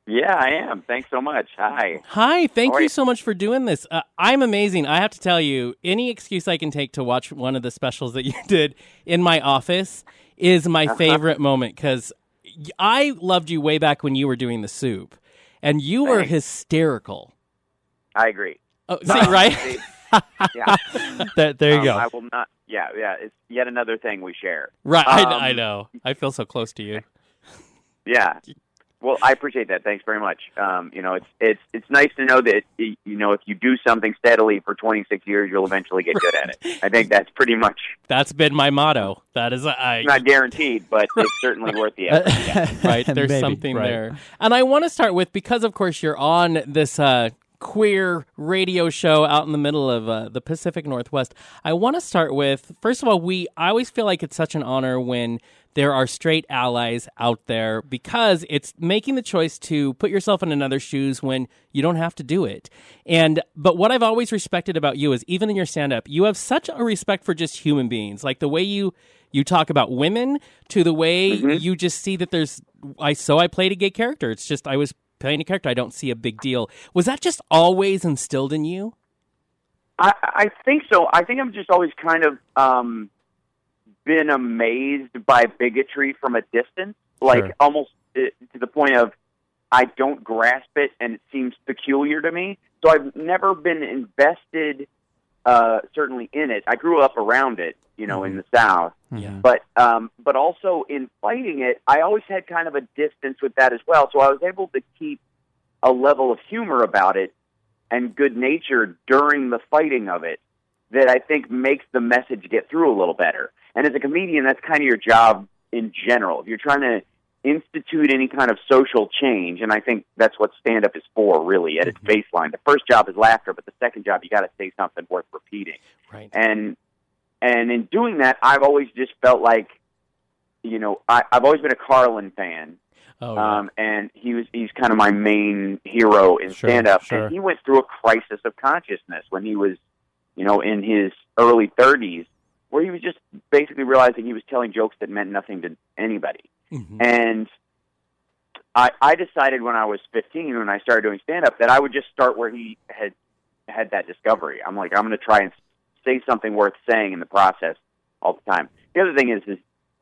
Yeah, I am. Thanks so much. Hi. Hi, thank you you? so much for doing this. Uh, I'm amazing. I have to tell you, any excuse I can take to watch one of the specials that you did in my office is my Uh-huh. favorite moment because I loved you way back when you were doing the soup, and you were hysterical. I agree. Oh, see, right? See, yeah. there, there you Um, go. I will not. Yeah, yeah. It's yet another thing we share. right. I, Um, I know. I feel so close to you. Yeah. Well, I appreciate that. Thanks very much. Um, you know, it's it's it's nice to know that you know if you do something steadily for 26 years, you'll eventually get good at it. I think that's pretty much That's been my motto. That is, I not guaranteed, but it's certainly worth the effort. Yeah. right? There's Maybe, something right. there. And I want to start with because, of course, you're on this uh, queer radio show out in the middle of uh, the Pacific Northwest. I want to start with first of all, we I always feel like it's such an honor when there are straight allies out there because it's making the choice to put yourself in another's shoes when you don't have to do it. And but what I've always respected about you is even in your stand up, you have such a respect for just human beings. Like the way you you talk about women to the way you just see that there's I so I played a gay character. It's just I was playing a character. I don't see a big deal. Was that just always instilled in you? I, I think so. I think I'm just always kind of um, been amazed by bigotry from a distance, like Sure. almost uh, to the point of I don't grasp it and it seems peculiar to me. So I've never been invested, uh, certainly in it. I grew up around it, you know, in the South, Yeah. but um, but also in fighting it, I always had kind of a distance with that as well. So I was able to keep a level of humor about it and good nature during the fighting of it that I think makes the message get through a little better. And as a comedian, that's kind of your job in general. If you're trying to institute any kind of social change, and I think that's what stand up is for, really, at its baseline. The first job is laughter, but the second job, you got to say something worth repeating Right. and and in doing that, I've always just felt like, you know, I, I've always been a Carlin fan, Oh, yeah. um, and he was he's kind of my main hero in Sure, stand up, sure. and he went through a crisis of consciousness when he was, you know, in his early thirties, where he was just basically realizing he was telling jokes that meant nothing to anybody, Mhm. and. I, I decided when I was 15, when I started doing stand up, that I would just start where he had had that discovery. I'm like, I'm going to try and say something worth saying in the process all the time. The other thing is, is,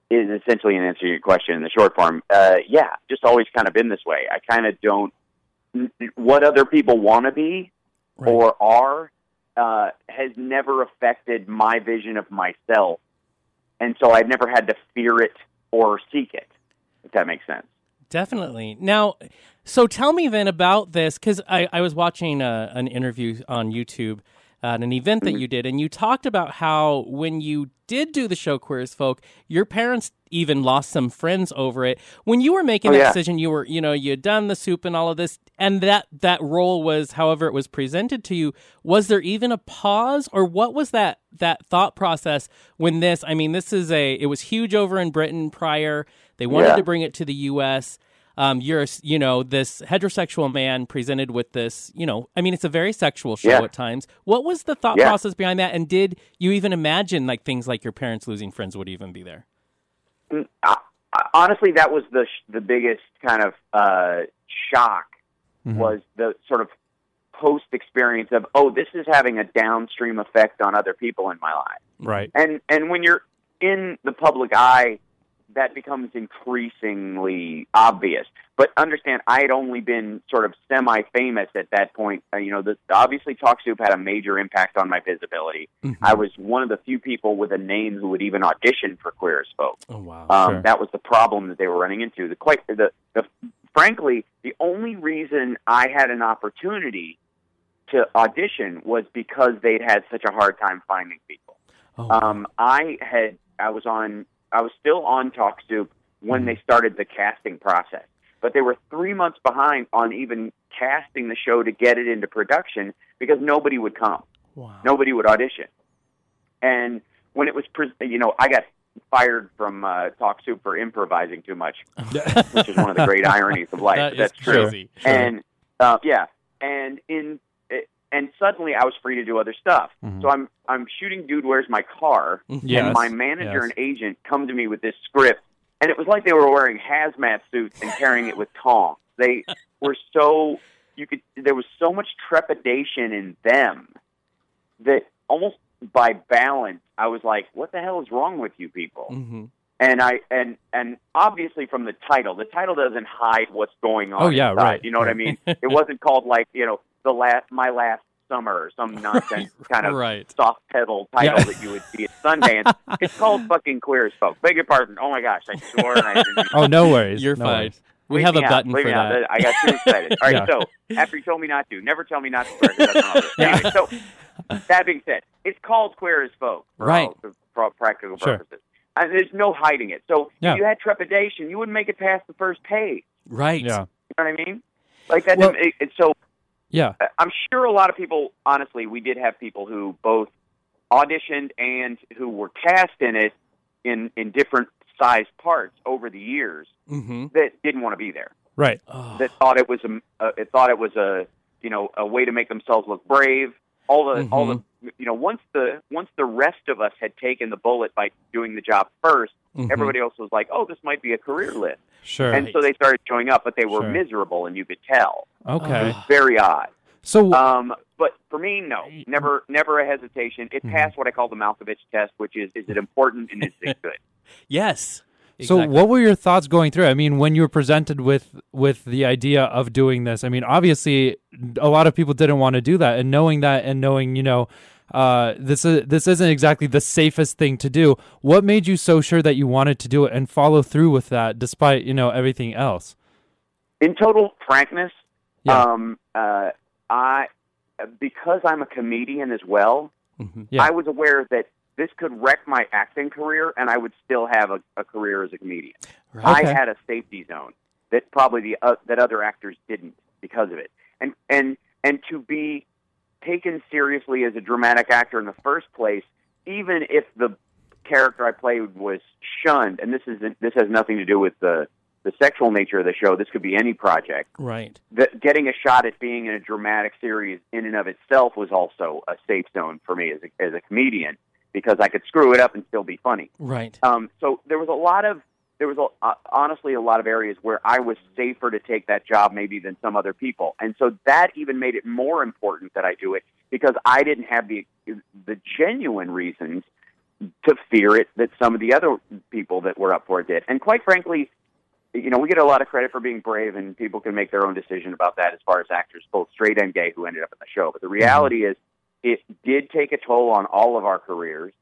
is essentially an answer to your question in the short form. Uh, yeah, just always kind of been this way. I kind of don't, what other people want to be Right. or are, uh, has never affected my vision of myself, and so I've never had to fear it or seek it. If that makes sense. Definitely. Now, so tell me then about this because I, I was watching uh, an interview on YouTube at an event that mm-hmm. you did, and you talked about how when you did do the show Queer as Folk, your parents even lost some friends over it. When you were making Oh, that yeah. decision, you were, you know, you had done the soup and all of this, and that that role was, however, it was presented to you. Was there even a pause, or what was that that thought process when this? I mean, this is a it was huge over in Britain prior. They wanted Yeah. to bring it to the U.S. Um, you're, you know, this heterosexual man presented with this, you know, I mean, it's a very sexual show Yeah. at times. What was the thought Yeah. process behind that? And did you even imagine like things like your parents losing friends would even be there? Mm, honestly, that was the sh- the biggest kind of uh, shock Mhm. was the sort of post experience of oh, this is having a downstream effect on other people in my life. Right. And and when you're in the public eye, that becomes increasingly obvious. But understand, I had only been sort of semi-famous at that point. Uh, you know, the, obviously, Talk Soup had a major impact on my visibility. I was one of the few people with a name who would even audition for Queer as Folk. Oh wow. Um, Sure. That was the problem that they were running into. The quite the, the frankly, the only reason I had an opportunity to audition was because they'd had such a hard time finding people. Oh, wow. Um, I had I was on I was still on Talk Soup when they started the casting process, but they were three months behind on even casting the show to get it into production because nobody would come, wow. nobody would audition, and when it was pre- you know I got fired from uh, Talk Soup for improvising too much, which is one of the great ironies of life. That that's true. crazy. And uh, yeah, and in and suddenly I was free to do other stuff. Mhm. So I'm I'm shooting Dude Where's My Car, Yes, and my manager yes. and agent come to me with this script, and it was like they were wearing hazmat suits and carrying it with tongs. They were so you could there was so much trepidation in them that almost by balance I was like, what the hell is wrong with you people? hmm and I and and obviously from the title, the title doesn't hide what's going on. Oh, yeah, inside, right, You know what I mean? it wasn't called like you know the last my last summer or some nonsense kind of Right. soft pedal title Yeah. that you would see at Sundance. it's called fucking Queer as Folk. Beg your pardon. Oh my gosh, I swore and I didn't. Oh, no worries. You're no fine. worries. We Leave have a me out. button Leave for me out. that. I got too excited. All right, Yeah. so after you told me not to, never tell me not to swear. 'cause that's wrong. Anyway, so that being said, it's called Queer as Folk for Right. all, for all practical Sure. purposes. And there's no hiding it. So Yeah. if you had trepidation, you wouldn't make it past the first page. Right. Yeah. You know what I mean? Like that. Well- it, it's so Yeah. I'm sure a lot of people, honestly, we did have people who both auditioned and who were cast in it in in different sized parts over the years Mm-hmm. that didn't want to be there. Right. Oh. That thought it was a, uh, it thought it was a you know a way to make themselves look brave. All the all the you know once the once the rest of us had taken the bullet by doing the job 1st Mhm. everybody else was like, oh, this might be a career lift, Sure. and so they started showing up, but they were Sure. miserable, and you could tell. okay. It was very odd. So Um, but for me, no, never, never a hesitation. It Mhm. passed what I call the Malkovich test, which is: is it important and is it good? Yes. So what were your thoughts going through? I mean, when you were presented with with the idea of doing this, I mean, obviously a lot of people didn't want to do that and knowing that and knowing, you know, uh, this is this isn't exactly the safest thing to do. What made you so sure that you wanted to do it and follow through with that despite, you know, everything else? In total frankness, Yeah. um, uh, I because I'm a comedian as well. Mhm. Yeah. I was aware that this could wreck my acting career, and I would still have a, a career as a comedian. Okay. I had a safety zone that probably the uh, that other actors didn't because of it. And and and to be taken seriously as a dramatic actor in the first place, even if the character I played was shunned, and this is this has nothing to do with the the sexual nature of the show. This could be any project. Right. That getting a shot at being in a dramatic series in and of itself was also a safe zone for me as a, as a comedian because I could screw it up and still be funny. Right. Um, so there was a lot of there was a, uh, honestly a lot of areas where I was safer to take that job maybe than some other people, and so that even made it more important that I do it because I didn't have the the genuine reasons to fear it that some of the other people that were up for it did. And quite frankly, you know, we get a lot of credit for being brave, and people can make their own decision about that as far as actors, both straight and gay, who ended up in the show. But the reality is, it did take a toll on all of our careers.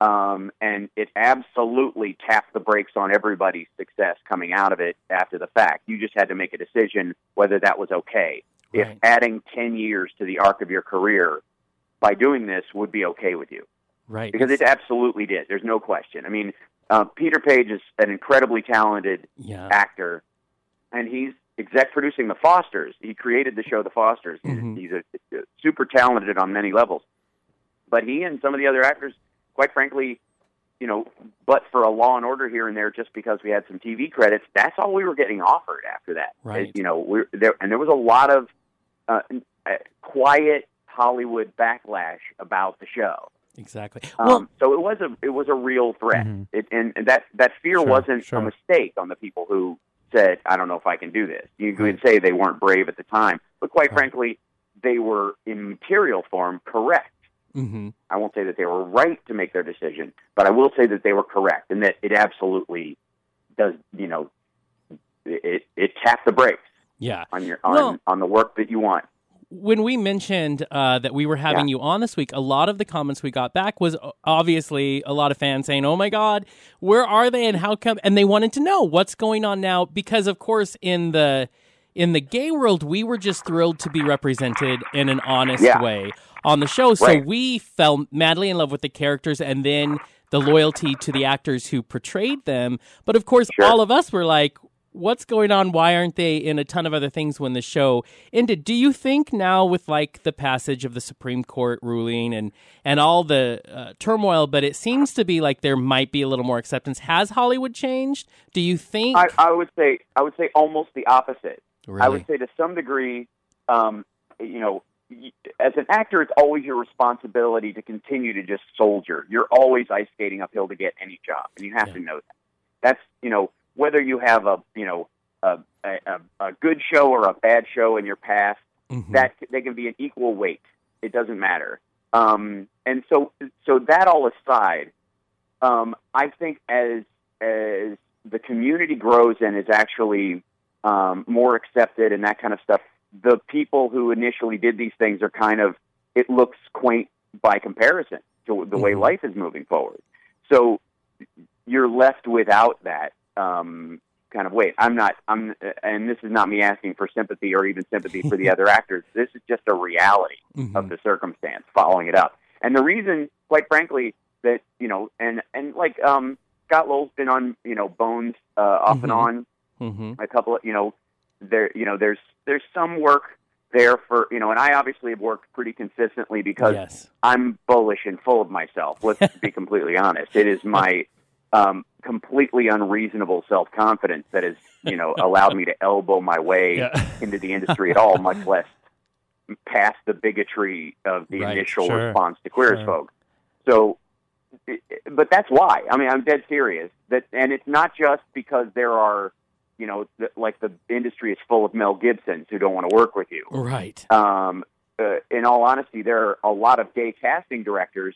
Um, and it absolutely tapped the brakes on everybody's success coming out of it after the fact. You just had to make a decision whether that was okay. If adding 10 years to the arc of your career by doing this would be okay with you. Right. Because it absolutely did. There's no question. I mean, uh, Peter Page is an incredibly talented yeah. actor, and he's exec producing The Fosters. He created the show The Fosters. He's, Mhm. he's a, a super talented on many levels. But he and some of the other actors, quite frankly, you know, but for a Law and Order here and there, just because we had some TV credits, that's all we were getting offered after that. Right. You know, we're there, and there was a lot of uh, uh, quiet Hollywood backlash about the show. Exactly. Um, well, so it was a it was a real threat, Mhm. it, and, and that that fear Sure, wasn't sure. a mistake on the people who said, "I don't know if I can do this." You could say they weren't brave at the time, but quite frankly, they were in material form correct. hmm I won't say that they were right to make their decision, but I will say that they were correct, and that it absolutely does. You know, it it tapped the brakes yeah. on your on Well- on the work that you want. When we mentioned uh, that we were having Yeah. you on this week, a lot of the comments we got back was obviously a lot of fans saying, "Oh my God, where are they and how come?" And they wanted to know what's going on now because, of course, in the in the gay world, we were just thrilled to be represented in an honest Yeah. way on the show. So Right. we fell madly in love with the characters, and then the loyalty to the actors who portrayed them. But of course, Sure. all of us were like, what's going on? Why aren't they in a ton of other things when the show ended? Do you think now with like the passage of the Supreme Court ruling and and all the uh, turmoil, but it seems to be like there might be a little more acceptance. Has Hollywood changed? Do you think? I, I would say I would say almost the opposite. I would say to some degree, um, you know, as an actor, it's always your responsibility to continue to just soldier. You're always ice skating uphill to get any job, and you have Yeah. to know that. That's you know whether you have a you know a, a, a- good show or a bad show in your past, Mhm. that they can be an equal weight. It doesn't matter. Um, and so, so that all aside, um, I think as as the community grows and is actually um, more accepted and that kind of stuff, the people who initially did these things are kind of it looks quaint by comparison to the way Mhm. life is moving forward. So you're left without that um, kind of weight. I'm not. I'm, and this is not me asking for sympathy or even sympathy for the other actors. This is just a reality Mhm. of the circumstance following it up. And the reason, quite frankly, that you know, and and like um, Scott Lowell's been on, you know, Bones uh, off and Mhm. on Mhm. a couple of, you know, there, you know, there's there's some work there for, you know, and I obviously have worked pretty consistently because yes. I'm bullish and full of myself. Let's be completely honest. It is my um, completely unreasonable self confidence that has, you know, allowed me to elbow my way Yeah. into the industry at all, much less past the bigotry of the Right, initial sure, response to queer as sure. folk. So, but that's why. I mean, I'm dead serious. That, and it's not just because there are, you know, the, like the industry is full of Mel Gibsons who don't want to work with you. Right. Um, uh, in all honesty, there are a lot of gay casting directors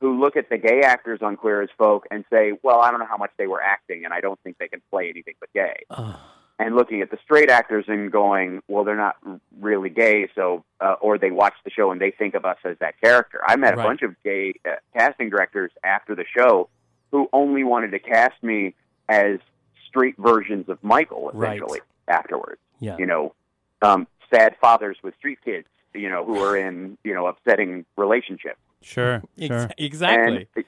who look at the gay actors on Queer as Folk and say, "Well, I don't know how much they were acting, and I don't think they can play anything but gay." Ugh. And looking at the straight actors and going, "Well, they're not really gay," so uh, or they watch the show and they think of us as that character. I met Right. a bunch of gay uh, casting directors after the show who only wanted to cast me as straight versions of Michael, Right. essentially. Afterwards, Yeah. you know, um, sad fathers with street kids, you know, who are in, you know, upsetting relationships. Sure, Ex- sure. exactly. And,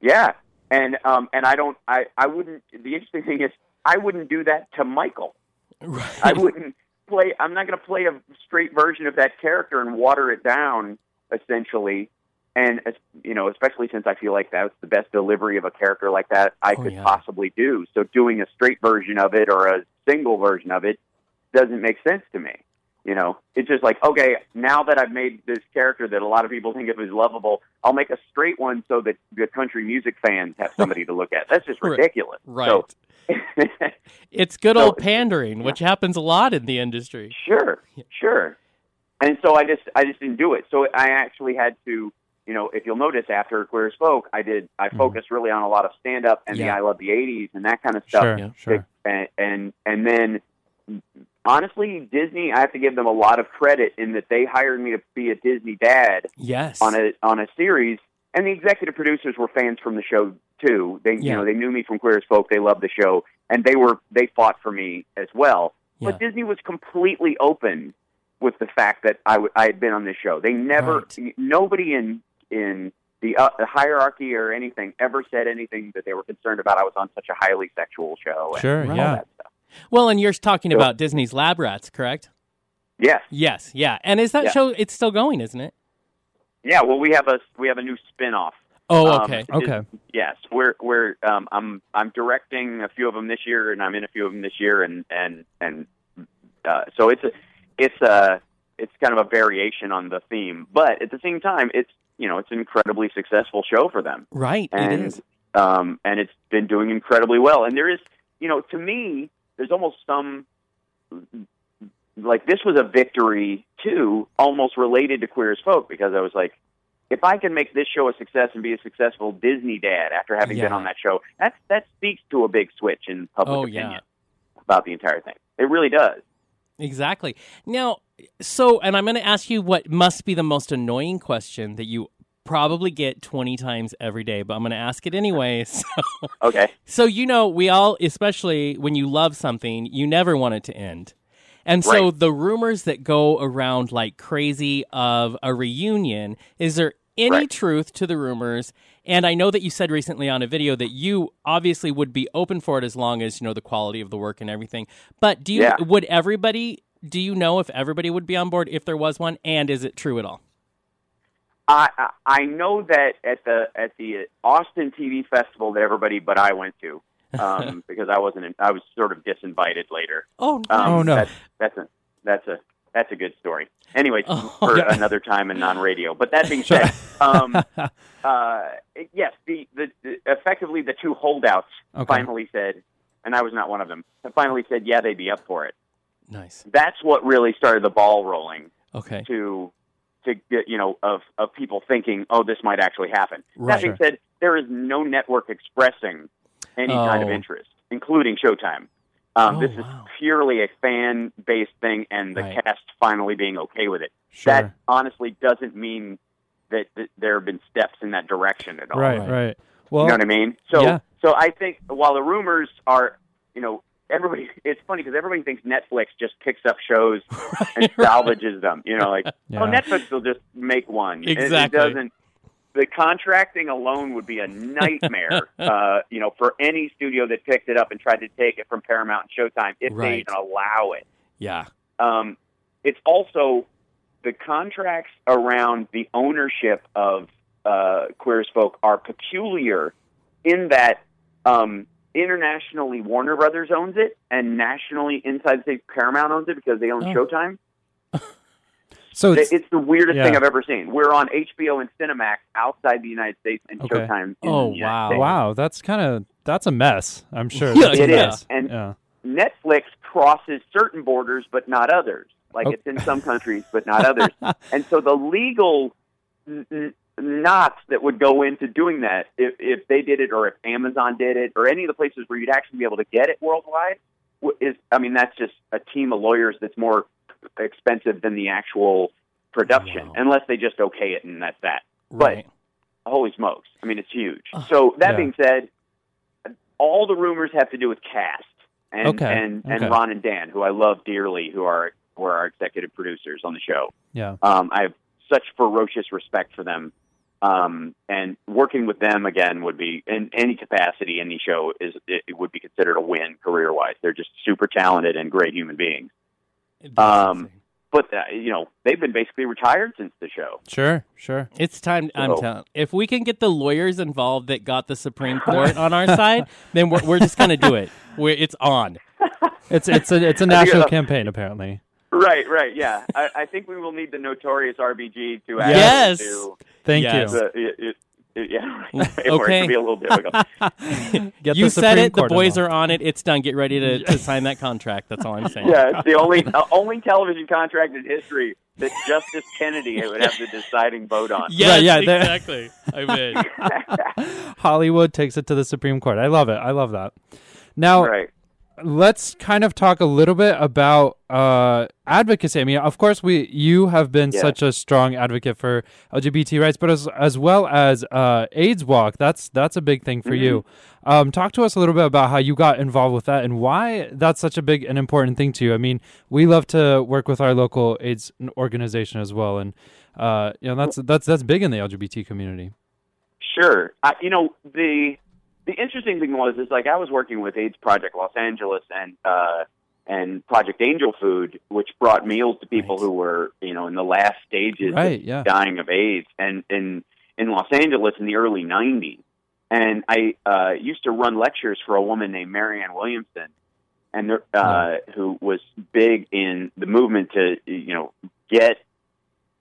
yeah, and um, and I don't, I, I wouldn't. The interesting thing is, I wouldn't do that to Michael. right. I wouldn't play. I'm not going to play a straight version of that character and water it down, essentially. And you know, especially since I feel like that's the best delivery of a character like that I Oh, could yeah. possibly do. So doing a straight version of it or a single version of it doesn't make sense to me. You know, it's just like, okay, now that I've made this character that a lot of people think of as lovable, I'll make a straight one so that the country music fans have somebody to look at. That's just ridiculous. Right. So, it's good So- old pandering, which happens a lot in the industry. Sure, sure. And so I just I just didn't do it. So I actually had to, you know, if you'll notice after Queer as Folk, I did I mm-hmm. focused really on a lot of stand up and the I love the '80s and that kind of stuff. Sure, Yeah. sure. And and and then honestly, Disney, I have to give them a lot of credit in that they hired me to be a Disney dad Yes. on a on a series, and the executive producers were fans from the show too. They Yeah. you know they knew me from Queer as Folk. They loved the show, and they were they fought for me as well. But Disney was completely open with the fact that I, w- I had been on this show. They never Right. nobody in in the, uh, the hierarchy or anything ever said anything that they were concerned about. I was on such a highly sexual show. and Sure, yeah. Well, and you're talking So- about Disney's Lab Rats, correct? Yes. Yes. Yeah. And is that Yeah. show? It's still going, isn't it? Yeah. Well, we have a we have a new spin off. Oh, Um, okay. it- Okay. Yes, we're we're um, I'm I'm directing a few of them this year, and I'm in a few of them this year, and and and uh, so it's a it's a it's kind of a variation on the theme, but at the same time, it's you know it's an incredibly successful show for them, Right. and it is. um, and it's been doing incredibly well. And there is you know to me, there's almost some like this was a victory too, almost related to Queer as Folk because I was like, if I can make this show a success and be a successful Disney dad after having been on that show, that that speaks to a big switch in public Oh, opinion yeah. about the entire thing. It really does. Exactly. Now, so, and I'm going to ask you what must be the most annoying question that you probably get 20 times every day, but I'm going to ask it anyway. So, Okay. so you know, we all, especially when you love something, you never want it to end. And so Right. the rumors that go around like crazy of a reunion, is there any Right. truth to the rumors? And I know that you said recently on a video that you obviously would be open for it as long as, you know, the quality of the work and everything. But do you Yeah. would everybody do you know if everybody would be on board if there was one and is it true at all? I I- I know that at the at the Austin TV festival that everybody but I went to um, because I wasn't in, I was sort of disinvited later. Oh, Um, Oh, no. That's, that's a that's a that's a good story. Anyway, Oh, for yeah. another time and non-radio. But that being said, um, uh, yes, the, the, the effectively the two holdouts Okay. finally said, and I was not one of them. Finally said, yeah, they'd be up for it. Nice. That's what really started the ball rolling Okay. to to get you know of of people thinking, oh, this might actually happen. Right. That being said, there is no network expressing any kind of Oh. interest, including Showtime. Um, Oh, this is wow. purely a fan based thing, and the Right. cast finally being okay with it. Sure. That honestly doesn't mean that, that there have been steps in that direction at all. right, Right. right. Well, You know what I mean? So, yeah. so I think while the rumors are, you know, everybody, it's funny because everybody thinks Netflix just picks up shows and salvages them. You know, like, Yeah. oh, Netflix will just make one. It- Exactly. It, doesn't. The contracting alone would be a nightmare, uh, you know, for any studio that picked it up and tried to take it from Paramount and Showtime if Right. they even allow it. Yeah. Um, it's also the contracts around the ownership of uh, Queer as Folk are peculiar in that um, internationally Warner Brothers owns it and nationally inside the state Paramount owns it because they own Oh. Showtime. so It's, it's, the weirdest yeah. thing I've ever seen. We're on HBO and Cinemax outside the United States and Okay. Showtime. In Oh, the wow. States. wow, that's kind of that's a mess. I'm sure. Yeah, That's a it mess. is. And yeah. Netflix crosses certain borders, but not others. Like Okay. it's in some countries, but not others. and so the legal n- n- knots that would go into doing that, if if they did it, or if Amazon did it, or any of the places where you'd actually be able to get it worldwide, is I mean that's just a team of lawyers that's more expensive than the actual production, Wow. unless they just okay it and that's that. Right. Holy smokes! I mean, it's huge. So that Yeah. being said, all the rumors have to do with cast and Okay, and and okay. Ron and Dan, who I love dearly, who are who are our executive producers on the show. Yeah. Um, I have such ferocious respect for them, um, and working with them again would be in any capacity, any show is it, it would be considered a win career wise. They're just super talented and great human beings. Um, But uh, you know, they've been basically retired since the show. Sure, sure. It's time. I'm telling. If we can get the lawyers involved that got the Supreme Court on our side, then we're we're just gonna do it. We're, it's on. It's it's a it's a I think national campaign apparently. Right, right, yeah. I, I think we will need the notorious RBG to Yes. Yes. do Thank Yes. you. the, it, it, it, yeah. It Okay. be a little difficult. Get you the said Supreme it. The boys involved. are on it. It's done. Get ready to, to sign that contract. That's all I'm saying. yeah, it's the only uh, only television contract in history that Justice Kennedy would have the deciding vote on. Yes, Right, yeah, exactly. I'm in. Hollywood takes it to the Supreme Court. I love it. I love that. Now, right. Let's kind of talk a little bit about uh, advocacy. I mean, of course, we you have been Yeah. such a strong advocate for LGBT rights, but as as well as uh, AIDS Walk, that's that's a big thing for you. Um, talk to us a little bit about how you got involved with that and why that's such a big and important thing to you. I mean, we love to work with our local AIDS organization as well, and uh, you know that's that's that's big in the LGBT community. Sure. I, you know the the interesting thing was is like I was working with AIDS Project Los Angeles and uh, and Project Angel Food, which brought meals to people Right. who were you know in the last stages Right, of yeah. dying of AIDS, and in in Los Angeles in the early '90s. And I uh, used to run lectures for a woman named Marianne Williamson, and there- uh, who was big in the movement to you know get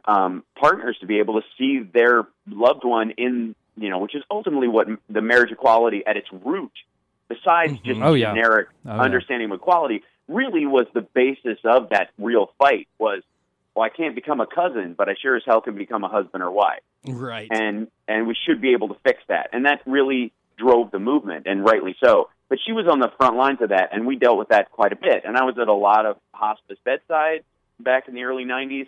um, partners to be able to see their loved one in you know, which is ultimately what m- the marriage equality at its root, besides just Oh, yeah. generic Oh, yeah. understanding of equality, really was the basis of that real fight. Was well, I can't become a cousin, but I sure as hell can become a husband or wife Right. and and we should be able to fix that. And that really drove the movement, and rightly so. But she was on the front lines of that, and we dealt with that quite a bit. And I was at a lot of hospice bedside back in the early '90s.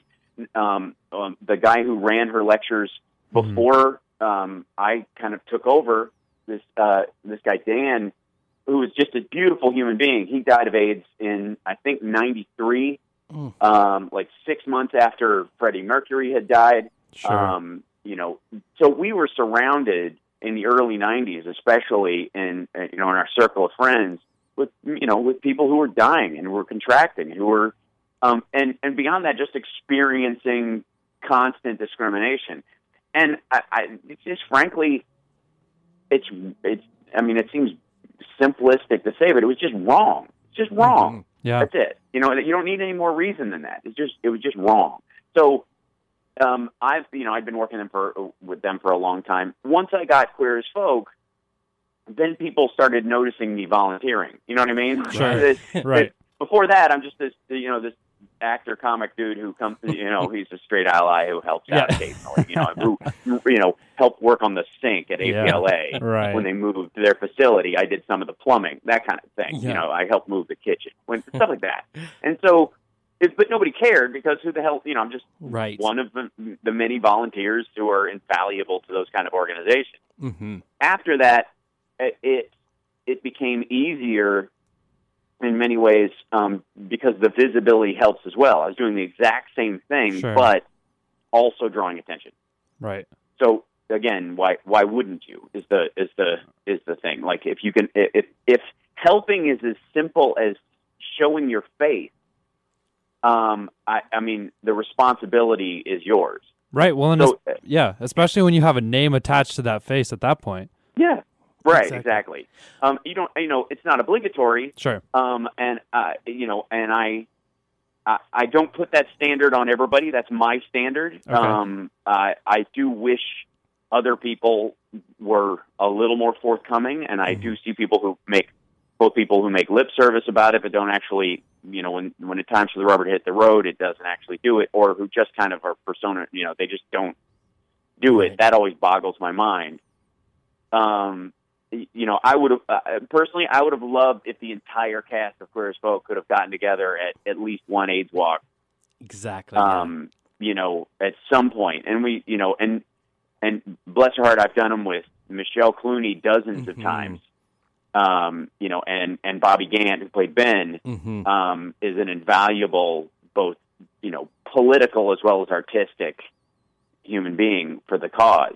Um, um, the guy who ran her lectures before um, I kind of took over, this uh, this guy Dan, who was just a beautiful human being. He died of AIDS in I think '93, um, like six months after Freddie Mercury had died. Sure. Um, you know, so we were surrounded in the early '90s, especially in uh, you know in our circle of friends, with you know with people who were dying and were contracting and who were, um, and and beyond that, just experiencing constant discrimination. And I, I it's just frankly, it's it's. I mean, it seems simplistic to say, but it was just wrong. It's just wrong. yeah. That's it. You know, you don't need any more reason than that. It's just it was just wrong. So um, I've you know I've been working them for with them for a long time. Once I got Queer as Folk, then people started noticing me volunteering. You know what I mean? Sure. This- Right. this- Before that, I'm just this you know this actor comic dude who comes you know he's a straight ally who helps out Yeah. occasionally. You know who you know helped work on the sink at Yeah. APLA Right. when they moved to their facility. I did some of the plumbing, that kind of thing. Yeah. You know, I helped move the kitchen, when, stuff like that. And so, it, but nobody cared because who the hell? You know, I'm just Right. one of the, the many volunteers who are invaluable to those kind of organizations. Mm-hmm. After that, it, it became easier in many ways um, because the visibility helps as well. I was doing the exact same thing, Sure. but also drawing attention. Right. So again, why why wouldn't you? Is the is the is the thing. Like if you can if if helping is as simple as showing your face, um, I, I mean the responsibility is yours. Right. Well, and So yeah, especially when you have a name attached to that face at that point. yeah, right, Exactly. exactly. Um, you don't you know it's not obligatory. Sure. Um, and uh, you know, and I, I, I don't put that standard on everybody. That's my standard. Okay. Um, I, I do wish other people were a little more forthcoming, and I do see people who make both people who make lip service about it, but don't actually, you know, when when it's time for the rubber to hit the road, it doesn't actually do it, or who just kind of are persona, you know, they just don't do it. Right. That always boggles my mind. Um, you know, I would have uh, personally, I would have loved if the entire cast of Queer as Folk could have gotten together at at least one AIDS walk Exactly. yeah. um, you know, at some. And we, you know, and and bless her heart, I've done them with Michelle Clunie dozens of Mhm. times. Um, you know, and and Bobby Gant, who played Ben, Mhm. um, is an invaluable, both you know, political as well as artistic human being for the cause.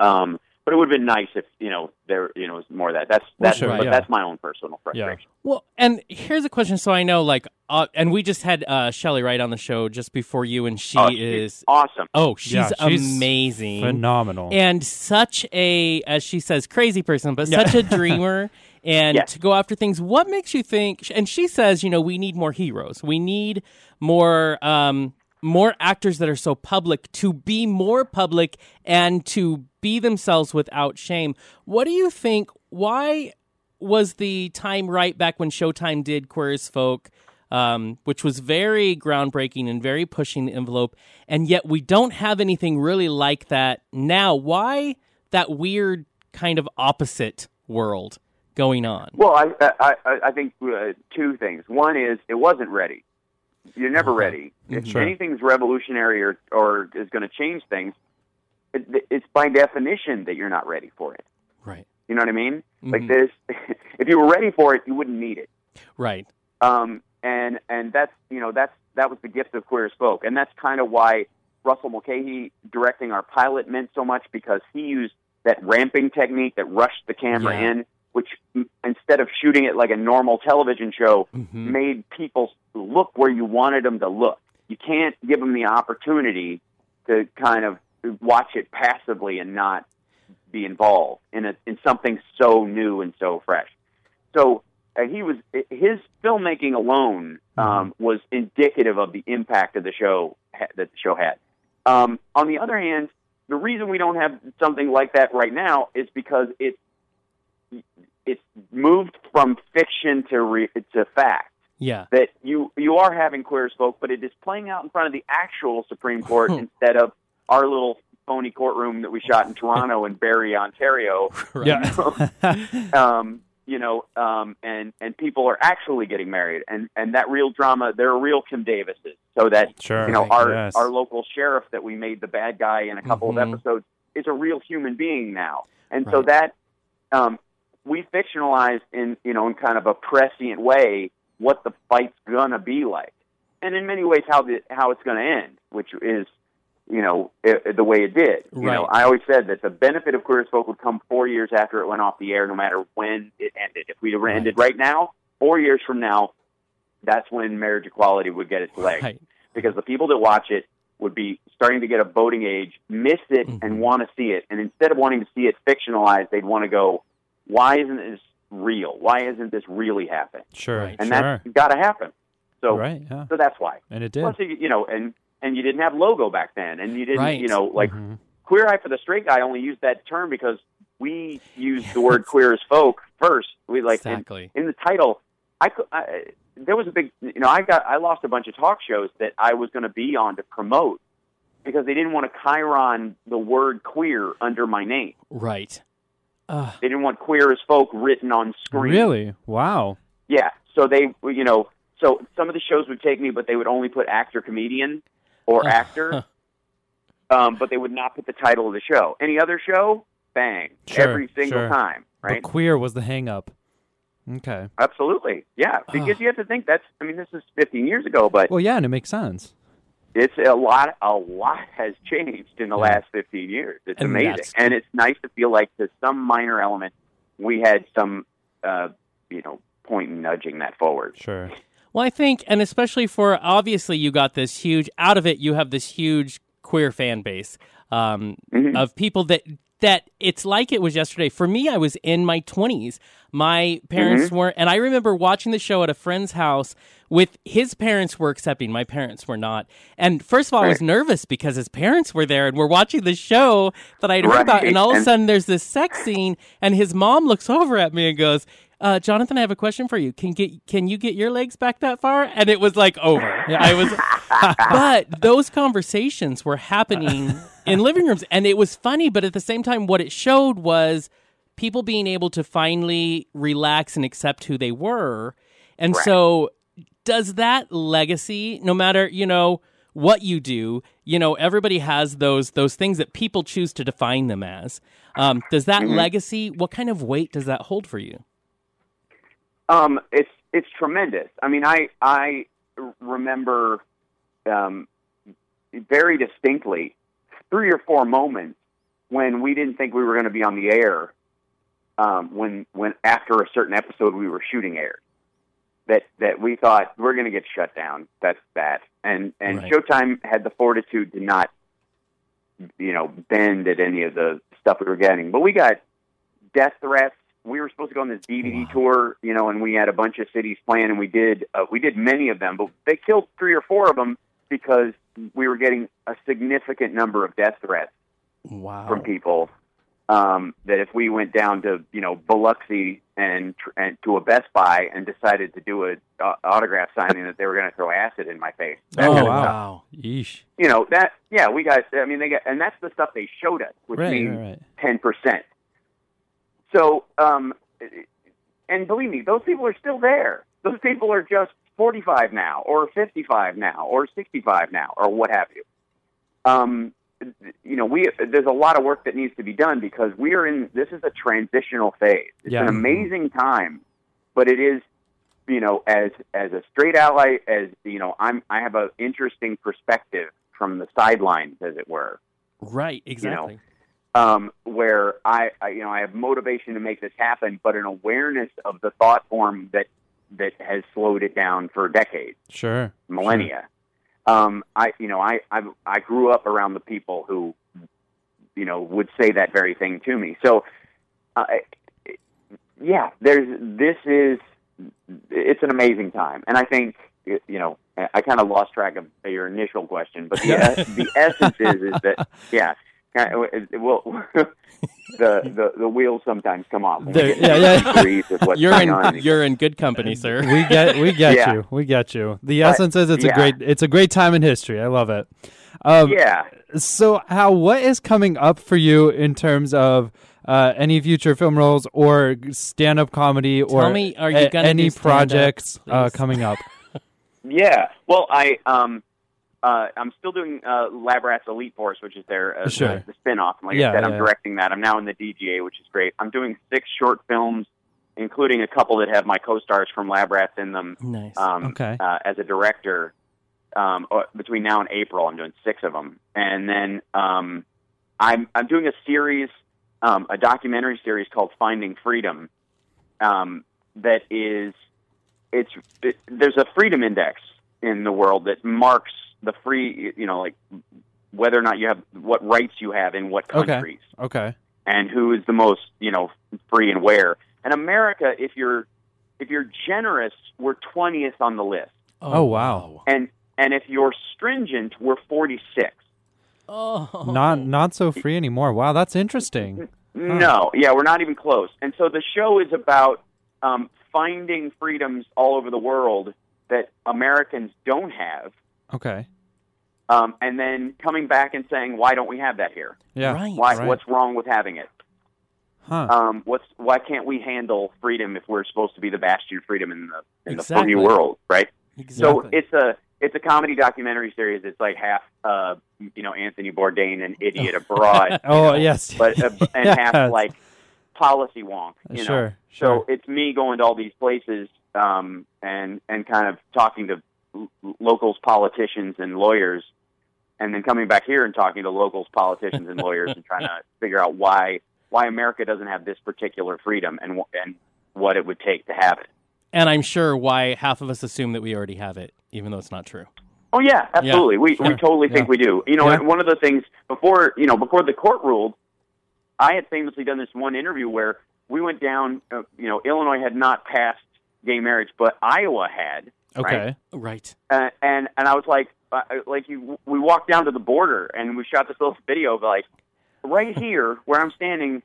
Um, but it would have been nice if you know there, you know, was more of that. That's Well, that's sure, but yeah. that's my own personal frustration. Well, and here's a question. So I know, like, uh, and we just had uh, Chely Wright on the show just before you, and she Oh, is awesome. oh, she's, Yeah, she's amazing, Phenomenal. and such a, as she says, crazy person, but such a dreamer. And Yes. to go after things, what makes you think? And she says, you know, we need more heroes. We need more, um, more actors that are so public to be more public and to be themselves without shame. What do you think? Why was the time right back when Showtime did Queer as Folk, um, which was very groundbreaking and very pushing the envelope, and yet we don't have anything really like that now? Why that weird kind of opposite world going on. Well, I I I, think uh, two things. One is it wasn't ready. You're never ready. If Sure. anything's revolutionary or or is going to change things, it, it's by definition that you're not ready for it. Right. You know what I mean? Like Mhm. this, if you were ready for it, you wouldn't need it. Right. Um, and and that's you know that's that was the gift of Queer as Folk, and that's kind of why Russell Mulcahy directing our pilot meant so much because he used that ramping technique that rushed the camera Yeah. in, which m- instead of shooting it like a normal television show, Mhm. made people look where you wanted them to look. You can't give them the opportunity to kind of watch it passively and not be involved in a in something so new and so fresh. So uh, he was his filmmaking alone um, was indicative of the impact of the show ha- that the show had. Um, on the other hand, the reason we don't have something like that right now is because it's it's moved from fiction to re- to fact Yeah. that you you are having queer as folk, but it is playing out in front of the actual Supreme Court instead of our little phony courtroom that we shot in Toronto and Barrie, Ontario. Yeah. um, you know, um, and and people are actually getting married, and and that real drama. There are real Kim Davises, so that Sure. you know our our local sheriff that we made the bad guy in a couple Mhm. of episodes is a real human being now, and so that um, we fictionalize in you know in kind of a prescient way what the fight's gonna be like, and in many ways how the how it's gonna end, which is you know i the way it did. You know, I always said that the benefit of Queer as Folk would come four years after it went off the air, no matter when it ended. If we Right. ended right now, four years from now, that's when marriage equality would get its legs Right. because the people that watch it would be starting to get a voting age, miss it, Mhm. and want to see it. And instead of wanting to see it fictionalized, they'd want to go, "Why isn't this real? Why isn't this really happening?" Sure. Right. And sure. that's got to happen. So, right. Yeah. so that's why. And it did. Plus, you you know, and and you didn't have logo back then, and you didn't, Right. you know, like Mhm. queer eye for the straight guy only used that term because we used the word queer as folk first. We like Exactly. in the title. I, cou- I there was a big, you know, I got I lost a bunch of talk shows that I was going to be on to promote because they didn't want to chyron the word queer under my name. Right. Uh, They didn't want queer as folk written on screen. Really? Wow. Yeah. So they, you know, so some of the shows would take me, but they would only put actor, comedian, or Uh, actor. Um, but they would not put the title of the show. Any other show, bang, Sure, every single sure. time, right? But queer was the hang up. Okay. Absolutely, yeah. Because you have to think that's. I mean, this is 15 years ago, but Well, yeah, and it makes sense. It's a lot. A lot has changed in the Yeah. last 15 years. It's And amazing, and it's nice to feel like to some minor element we had some, uh, you know, point in nudging that forward. Sure. Well, I think, and especially for obviously, you got this huge out of it. You have this huge queer fan base um, Mhm. of people that that it's like it was yesterday. For me, I was in my twenties. My parents Mm-hmm. weren't, and I remember watching the show at a friend's house with his parents were accepting. My parents were not. And first of all, I was nervous because his parents were there, and we're watching the show that I'd heard about, and all of a sudden there's this sex scene, and his mom looks over at me and goes. Uh, Jonathan, I have a question for you. Can get can you get your legs back that far? And it was like over. I was, but those conversations were happening in living rooms, and it was funny. But at the same time, what it showed was people being able to finally relax and accept who they were. And so, does that legacy, no matter you know what you do, you know everybody has those those things that people choose to define them as. Um, does that legacy? What kind of weight does that hold for you? Um, it's it's tremendous. I mean, I I remember um, very distinctly three or four moments when we didn't think we were going to be on the air. Um, when when after a certain episode we were shooting aired, that that we thought we're going to get shut down. That's that. And and Right. Showtime had the fortitude to not, you know, bend at any of the stuff we were getting. But we got death threats. We were supposed to go on this DVD tour, you know, and we had a bunch of cities planned, and we did uh, we did many of them, but they killed three or four of them because we were getting a significant number of death threats Wow. from people. Um, that if we went down to you know Biloxi and, and to a Best Buy and decided to do a uh, autograph signing, that they were going to throw acid in my face. That Oh, kind of wow. stuff. Yeesh. You know that? Yeah, we got. I mean, they got, and that's the stuff they showed us, which Right, means ten percent. So um, and believe me, those people are still there. Those people are just 45 now, or 55 now, or 65 now, or what have you. Um, you know, we there's a lot of work that needs to be done because we are in this is a transitional phase. It's Yeah. an amazing time, but it is, you know, as as a straight ally, as you know, I'm I have an interesting perspective from the sidelines, as it were Right, exactly. Um, where I, I, you know, I have motivation to make this happen, but an awareness of the thought form that that has slowed it down for decades, Sure. millennia. Um, I, you know, I, I, I grew up around the people who, you know, would say that very thing to me. So, uh, yeah, there's this is it's an amazing time, and I think you know I kind of lost track of your initial question, but the the essence is is that yeah. Kind of- it- it will the, the the wheels sometimes come off. when There- yeah, yeah. degrees of what's You're in on. you're in good company, sir. We get we get Yeah. you. We get you. The But- essence is it's a great it's a great time in history. I love it. Um, yeah. So, how what is coming up for you in terms of uh, any future film roles or stand up comedy or Tell me, are you a- any projects uh, coming up? Yeah. Well, I um uh I'm still doing uh Lab Rats Elite Force, which is their uh, Sure. the spin-off. And like Yeah, I said, yeah, I'm yeah. directing that. I'm now in the DGA, which is great. I'm doing six short films, including a couple that have my co-stars from Lab Rats in them. Nice. Um, Okay. Uh, as a director, um, uh, between now and April, I'm doing six of them, and then um, I'm I'm doing a series, um, a documentary series called Finding Freedom, um, that is it's it, there's a freedom index in the world that marks the free, you know, like whether or not you have what rights you have in what Okay. countries Okay. and who is the most you know free and where. And America, if you're if you're generous, we're twentieth on the list, Oh, wow. and and if you're stringent, we're forty six. Oh. Not not so free anymore. Wow, that's interesting. No, yeah, we're not even close. And so the show is about um, finding freedoms all over the world that Americans don't have, Okay. um, and then coming back and saying, why don't we have that here? Yeah. Right. Why? Right. What's wrong with having it? Huh. Um, what's why can't we handle freedom if we're supposed to be the bastion of freedom in the in Exactly. the free world, right? Exactly. So Exactly. it's a it's a comedy documentary series. It's like half uh, you know Anthony Bourdain and Idiot Abroad, you oh know, yes. but uh, and Yes. half like policy wonk. You know? Sure. So it's me going to all these places um, and and kind of talking to l- locals, politicians, and lawyers, and then coming back here and talking to locals, politicians, and lawyers, and trying to figure out why why America doesn't have this particular freedom and and what it would take to have it. and I'm sure why half of us assume that we already have it, even though it's not true. Oh yeah, absolutely. we we sure. totally think Yeah. we do. You know, Yeah. one of the things before you know before the court ruled, I had famously done this one interview where we went down. Uh, you know, Illinois had not passed gay marriage, but Iowa had. Okay. Right. Uh, and and I was like, uh, like you, we walked down to the border and we shot this little video of like, right here where I'm standing,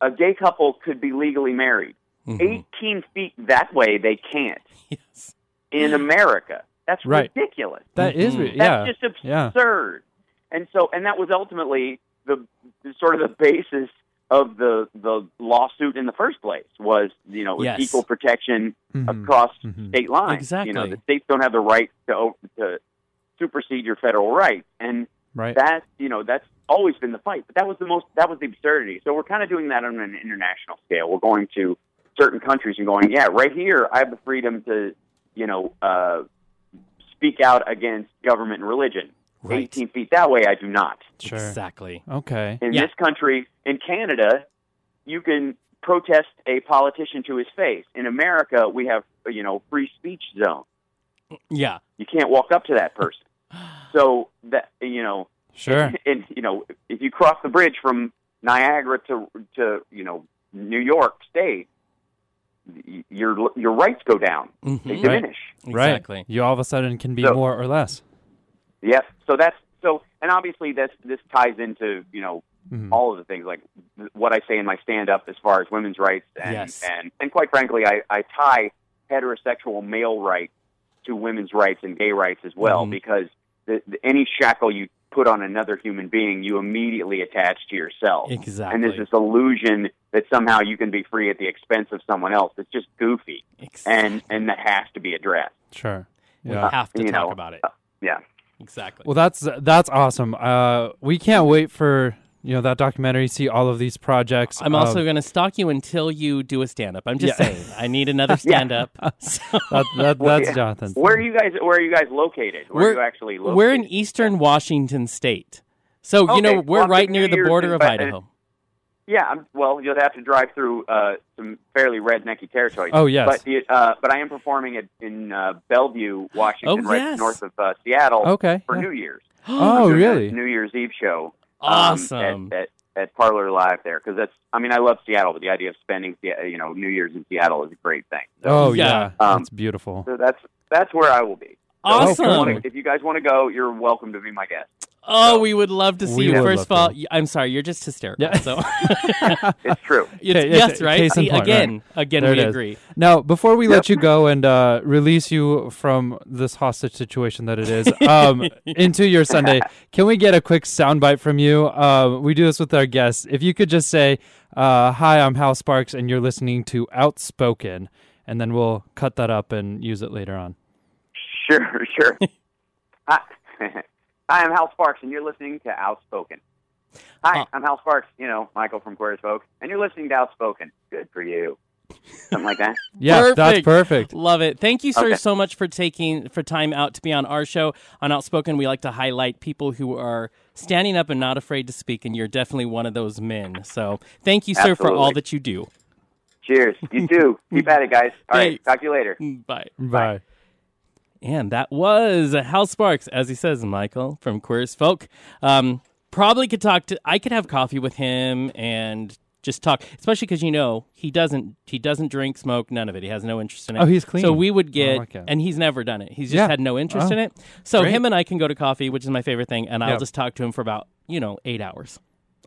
a gay couple could be legally married. Mhm. 18 feet that way, they can't Yes. in America. That's Right. ridiculous. That is Mhm. re- yeah. That's just yeah. absurd. And so, and that was ultimately the sort of the basis of the the lawsuit in the first place was you know Yes. equal protection Mhm. across Mhm. state lines. Exactly. You know, the states don't have the right to o- to supersede your federal rights, and Right. that you know that's always been the fight. But that was the most that was the absurdity. So we're kind of doing that on an international scale. We're going to certain countries and going, yeah, right here I have the freedom to you know uh, speak out against government and religion. Right. 18 feet that way, I do not. Sure. Exactly. Okay. In Yeah. this country, in Canada, you can protest a politician to his face. In America, we have you know free speech zone. Yeah. You can't walk up to that person. So that you know, Sure. and you know, if you cross the bridge from Niagara to to you know New York State, your your rights go down. They Mhm. Right. diminish. Right. Exactly. You all of a sudden can be So- more or less. Yep. So that's so, and obviously this this ties into you know Mhm. all of the things like what I say in my stand up as far as women's rights and Yes. and and quite frankly, I I tie heterosexual male rights to women's rights and gay rights as well Mhm. because the, the, any shackle you put on another human being, you immediately attach to yourself. Exactly. And there's this illusion that somehow you can be free at the expense of someone else. It's just goofy, and and that has to be addressed. Sure. We Yeah. have to You talk know, about it. Yeah. Exactly. Well, that's that's awesome. Uh, we can't wait for you know that documentary. See all of these projects. I'm also Um, going to stalk you until you do a stand up. I'm just Yeah. saying. I need another stand up. that, that, Well, that's yeah. Jonathan. Where are you guys? Where are you guys located? Where are you actually located? We're in eastern Washington state. So, you know, we're well, right near the Year's border of but, uh, Idaho. Yeah, I'm, well, you'll have to drive through uh, some fairly rednecky territory. Oh, yes. but the, uh, but I am performing at, in uh, Bellevue, Washington, Oh, right yes. north of uh, Seattle. Okay, for yeah. New Year's. Oh, I'm doing a really? New Year's Eve show. um, Awesome. at, at, at Parlor Live there because that's. I mean, I love Seattle, but the idea of spending you know New Year's in Seattle is a great thing. So, Oh Yeah. yeah, Um, that's beautiful. so that's that's where I will be. So Awesome. If you, wanna, if you guys want to go, you're welcome to be my guest. Oh, we would love to see you. First of love all, to. y- I'm sorry, you're just hysterical. Yeah. So, It's true. it's, Okay, yes, it's- right? case in See, point, again, again, There we it is. agree. Now, before we let you go and uh, release you from this hostage situation that it is um, into your Sunday, can we get a quick soundbite from you? Uh, we do this with our guests. If you could just say, uh, "Hi, I'm Hal Sparks, and you're listening to Outspoken," and then we'll cut that up and use it later on. Sure, sure. Hi, Hi, I'm Hal Sparks, and you're listening to Outspoken. Hi, Uh. I'm Hal Sparks. You know, Michael from Queer as Folk, and you're listening to Outspoken. Good for you. Something like that. Yeah, that's perfect. Love it. Thank you, sir, Okay. so much for taking for time out to be on our show on Outspoken. We like to highlight people who are standing up and not afraid to speak, and you're definitely one of those men. So, thank you, sir, for all that you do. Cheers. You too. Keep at it, guys. All right. Thanks. Talk to you later. Bye. Bye. And that was Hal Sparks, as he says, Michael from Queer as Folk. Um, probably could talk to. I could have coffee with him and just talk, especially because you know he doesn't he doesn't drink, smoke, none of it. He has no interest in it. Oh, he's clean. So we would get, Oh, okay. and he's never done it. He's just Yeah. had no interest Oh, in it. So great. him and I can go to coffee, which is my favorite thing, and I'll just talk to him for about you know eight hours.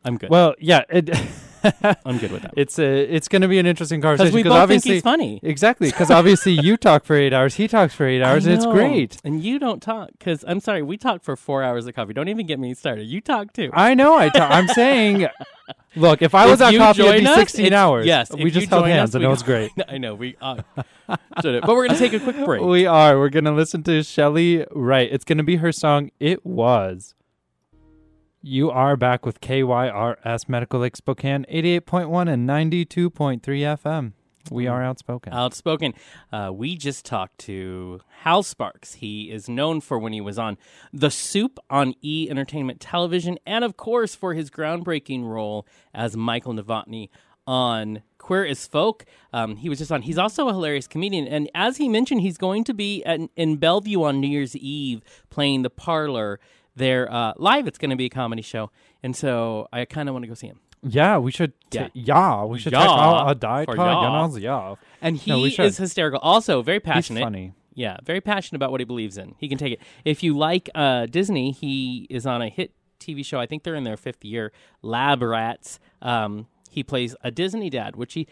I'm good. Well, yeah, it, I'm good with that. it's a, it's going to be an interesting conversation because think obviously he's funny. Exactly, because obviously you talk for eight hours, he talks for eight hours, and it's great. And you don't talk because I'm sorry, we talk for four hours of coffee. Don't even get me started. You talk too. I know. I ta- I'm saying, look, if I was at coffee, it'd be us, 16 hours. Yes, we just held hands, us, and it was great. I know we, uh, but we're gonna take a quick break. We are. We're gonna listen to Chely Wright. It's gonna be her song "It Was." You are back with KYRS Medical Lake Spokane, 88.1 and 92.3 FM. We are outspoken. Outspoken. Uh, we just talked to Hal Sparks. He is known for when he was on The Soup on E Entertainment Television, and of course for his groundbreaking role as Michael Novotny on Queer as Folk. Um, he was just on. He's also a hilarious comedian, and as he mentioned, he's going to be at, in Bellevue on New Year's Eve playing the Parlor. There uh, live. It's going to be a comedy show, and so I kind of want to go see him. yeah, we should. T- Yeah. yeah. we should Yeah, check out a diet for yeah. Yeah. And he No, is hysterical. Also, very He's passionate. funny. Yeah, very passionate about what he believes in. He can take it. If you like uh, Disney, he is on a hit TV show. I think they're in their fifth year. Lab Rats. Um, he plays a Disney dad, which he.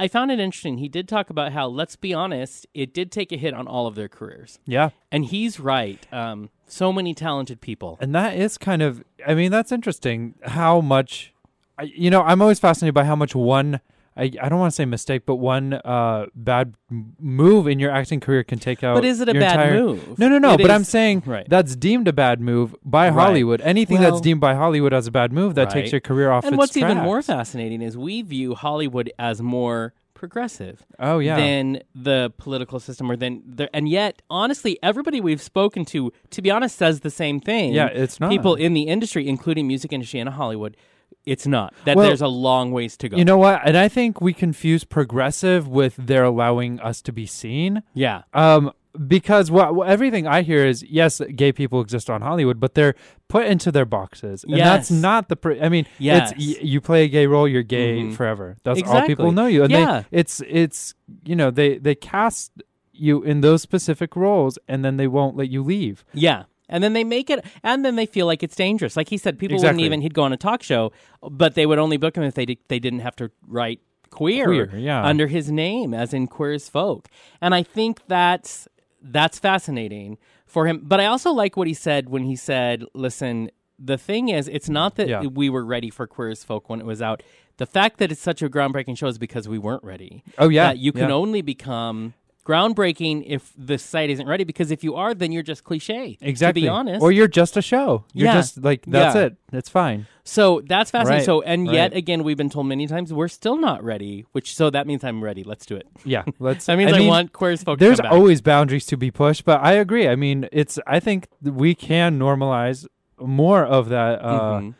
I found it interesting. He did talk about how, let's be honest, it did take a hit on all of their careers, Yeah. and he's right. Um, so many talented people. And that is kind of, I mean, that's interesting how much, I, you know, I'm always fascinated by how much one, I, I don't want to say mistake, but one uh, bad move in your acting career can take out. But is it a bad entire- move? No, no, no. It but I'm saying right. that's deemed a bad move by Right. Hollywood. Anything Well- that's deemed by Hollywood as a bad move, that takes your career off And what's even more fascinating is we view Hollywood as more progressive. Oh, yeah. Than the political system, or than the, and yet, honestly, everybody we've spoken to, to be honest, says the same thing. Yeah, it's not. people in the industry, including music industry and Hollywood. It's not that Well, there's a long ways to go. You know what? And I think we confuse progressive with their allowing us to be seen. yeah, Um, because what, what everything I hear is yes, gay people exist on Hollywood, but they're put into their boxes, and that's not the. Pr- I mean, Yes. it's y- you play a gay role, you're gay Mhm. forever. That's all people know you, and Yeah. they it's it's you know they they cast you in those specific roles, and then they won't let you leave. yeah. And then they make it, and then they feel like it's dangerous. Like he said, people Exactly. wouldn't even. He'd go on a talk show, but they would only book him if they they didn't have to write queer, Queer, yeah. under his name, as in queer as folk. And I think that's that's fascinating for him. But I also like what he said when he said, "Listen, the thing is, it's not that Yeah. we were ready for Queer as Folk when it was out. The fact that it's such a groundbreaking show is because we weren't ready. Oh, yeah. That you can Yeah. only become groundbreaking if the site isn't ready. Because if you are, then you're just cliche. Exactly. To be honest. Or you're just a show. You're Yeah. just like that's Yeah. it. It's fine. So that's fascinating. Right, So and yet again, we've been told many times we're still not ready. Which so that means I'm ready. Let's do it. Yeah. Let's That means I, mean, want Queer Folk. There's always boundaries to be pushed, but I agree. I mean, it's I think we can normalize more of that uh Mhm.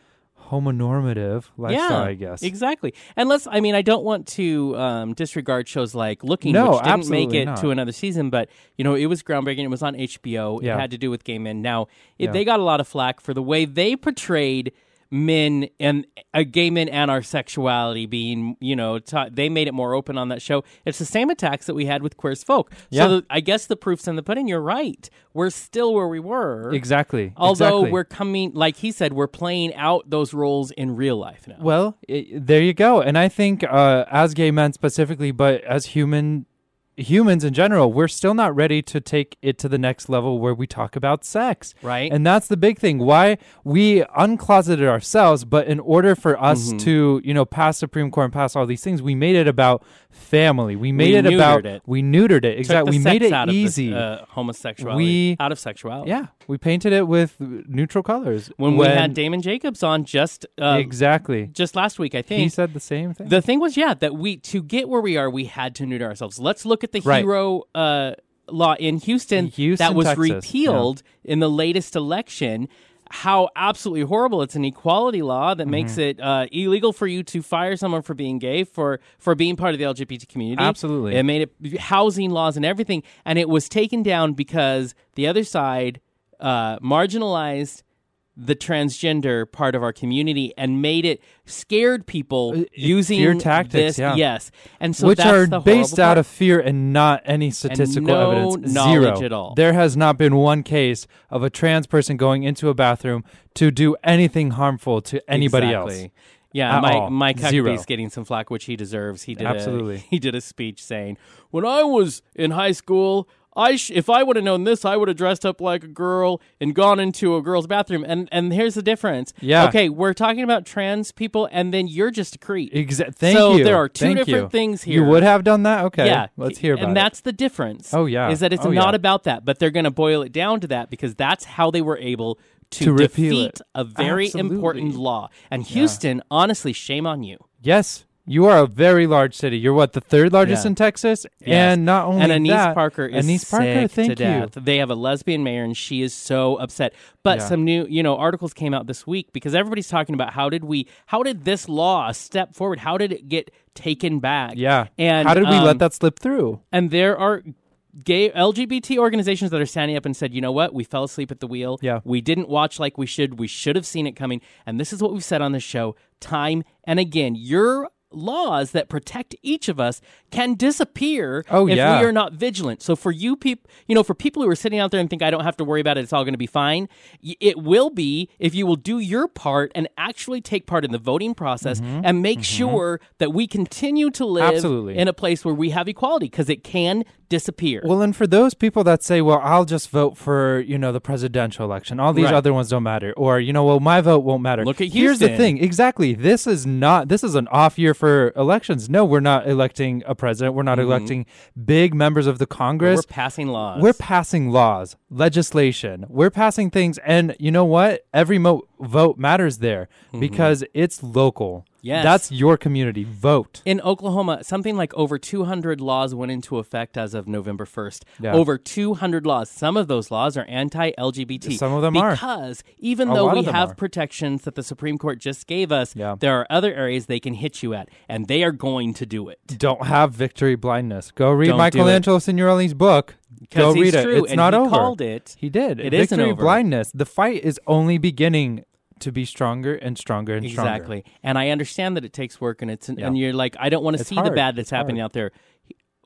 Homonormative lifestyle, I guess. Exactly. And let's I mean, I don't want to um, disregard shows like Looking, No, which didn't make it not. to another season, but you know, it was groundbreaking. It was on HBO. Yeah. It had to do with gay men. Now, it, Yeah. they got a lot of flack for the way they portrayed men and uh, gay men and our sexuality being, you know, ta they made it more open on that show. It's the same attacks that we had with Queer as Folk. Yeah. So the, I guess the proof's in the pudding. You're right. We're still where we were. Exactly. Although exactly. we're coming, like he said, we're playing out those roles in real life now. Well, i there you go. And I think uh, as gay men specifically, but as human humans in general, we're still not ready to take it to the next level where we talk about sex. Right. And that's the big thing. Why we uncloseted ourselves, but in order for us Mm-hmm. to, you know, pass Supreme Court and pass all these things, we made it about family. We made it about it. we neutered it. Took Exactly. We made it out easy. Of the, uh, homosexuality We- out of sexuality. yeah. We painted it with neutral colors. When, we had Damon Jacobs on just uh, Exactly. just last week, I think He said the same thing. the thing was, yeah, that we to get where we are, we had to neuter ourselves. Let's look at the Right. hero uh, law in Houston, Houston, that was Texas, repealed in the latest election. How absolutely horrible! It's an equality law that makes Mm-hmm. it uh, illegal for you to fire someone for being gay, for for being part of the LGBT community. Absolutely. it made it housing laws and everything, and it was taken down because the other side uh, marginalized the transgender part of our community and made it scared people using Uh, fear tactics, this yeah. yes and so which are based horrible out of fear and not any statistical no evidence. knowledge Zero. at all. There has not been one case of a trans person going into a bathroom to do anything harmful to anybody Exactly. else. Yeah, At Mike, all. Mike Huckabee's getting some flack, which he deserves. He did Absolutely. A, he did a speech saying, "When I was in high school, I sh- if I would have known this, I would have dressed up like a girl and gone into a girl's bathroom." And and here's the difference. Yeah. Okay, we're talking about trans people, and then you're just a creep. Exactly. thank so you. there are two Thank different you. things here. You would have done that? Okay. Yeah, Let's hear about and it. that's the difference. Oh, yeah. is that it's Oh, not yeah. about that, but they're going to boil it down to that because that's how they were able to, To repeal defeat it. a very Absolutely. important law. And Houston, honestly, shame on you. Yes. You are a very large city. You're what, the third largest Yeah. in Texas? Yes. And not only and Annise that, Parker is Annise Parker, sick thank to you. death. They have a lesbian mayor, and she is so upset. But Yeah. some new, you know, articles came out this week because everybody's talking about how did we, how did this law step forward? How did it get taken back? Yeah. And how did we um, let that slip through? And there are gay LGBT organizations that are standing up and said, you know what, we fell asleep at the wheel. Yeah. We didn't watch like we should. We should have seen it coming. And this is what we've said on the show time and again. Your laws that protect each of us can disappear Oh, if yeah. we are not vigilant. So for you people, you know, for people who are sitting out there and think I don't have to worry about it, it's all going to be fine. y- It will be if you will do your part and actually take part in the voting process and make sure that we continue to live Mm-hmm. Absolutely. in a place where we have equality because it can disappear. Well, and for those people that say, well, I'll just vote for, you know, the presidential election. All these Right. other ones don't matter. Or, you know, well, my vote won't matter. Look at Here's the thing. Exactly. This is not, this is an off year for elections. No, we're not electing a president. We're not mm-hmm. electing big members of the Congress. We're passing laws. We're passing laws, legislation. We're passing things. And you know what? Every mo- vote matters there mm-hmm. because it's local. Yes. That's your community. Vote. in Oklahoma, something like over 200 laws went into effect as of November 1st. Yeah. Over 200 laws. Some of those laws are anti-LGBT. Some of them are. because even A though we have are. protections that the Supreme Court just gave us, Yeah. there are other areas they can hit you at, and they are going to do it. Don't have victory blindness. Go read Don't. Michelangelo Signorile's book. Go read it. true, It's not he over. called it. He did. It victory isn't over. blindness. The fight is only beginning to be stronger and stronger and stronger. Exactly. And I understand that it takes work, and it's Yeah. and you're like, I don't want to see the bad that's It's happening hard. out there.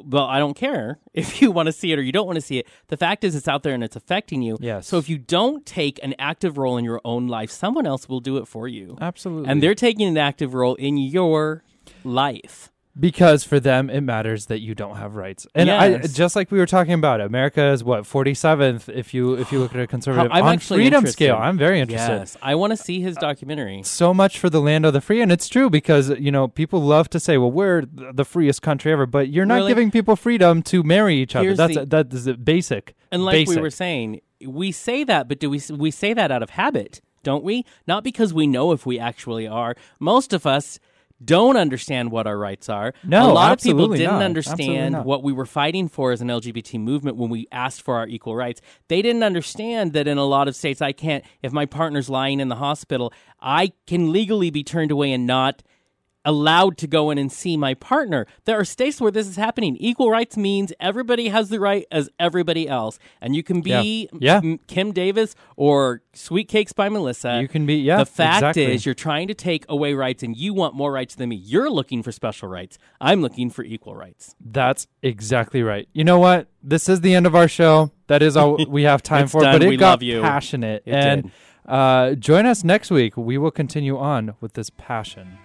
Well, I don't care if you want to see it or you don't want to see it. The fact is, it's out there and it's affecting you. Yes. So if you don't take an active role in your own life, someone else will do it for you. Absolutely. And they're taking an active role in your life. Because for them it matters that you don't have rights and I, just like we were talking about america is what 47th if you if you look at a conservative I'm on actually freedom interested. scale i'm very interested Yes, I want to see his documentary. Uh, so much for the land of the free and it's true because you know people love to say well we're the freest country ever but you're not Really? giving people freedom to marry each other Here's that's the- that is basic And like basic. we were saying, we say that, but do we we say that out of habit, don't we? Not because we know if we actually are. Most of us don't understand what our rights are. No, a lot of people didn't not. Understand what we were fighting for as an LGBT movement when we asked for our equal rights. They didn't understand that in a lot of states, I can't. If my partner's lying in the hospital, I can legally be turned away and not allowed to go in and see my partner. There are states where this is happening. Equal rights means everybody has the right as everybody else. And you can be Yeah. M- Kim Davis or Sweet Cakes by Melissa. You can be- yeah, The fact exactly. is you're trying to take away rights and you want more rights than me. You're looking for special rights. I'm looking for equal rights. That's exactly right. You know what? This is the end of our show. That is all we have time for. done. But it We got passionate. It and. Uh, join us next week. We will continue on with this passion.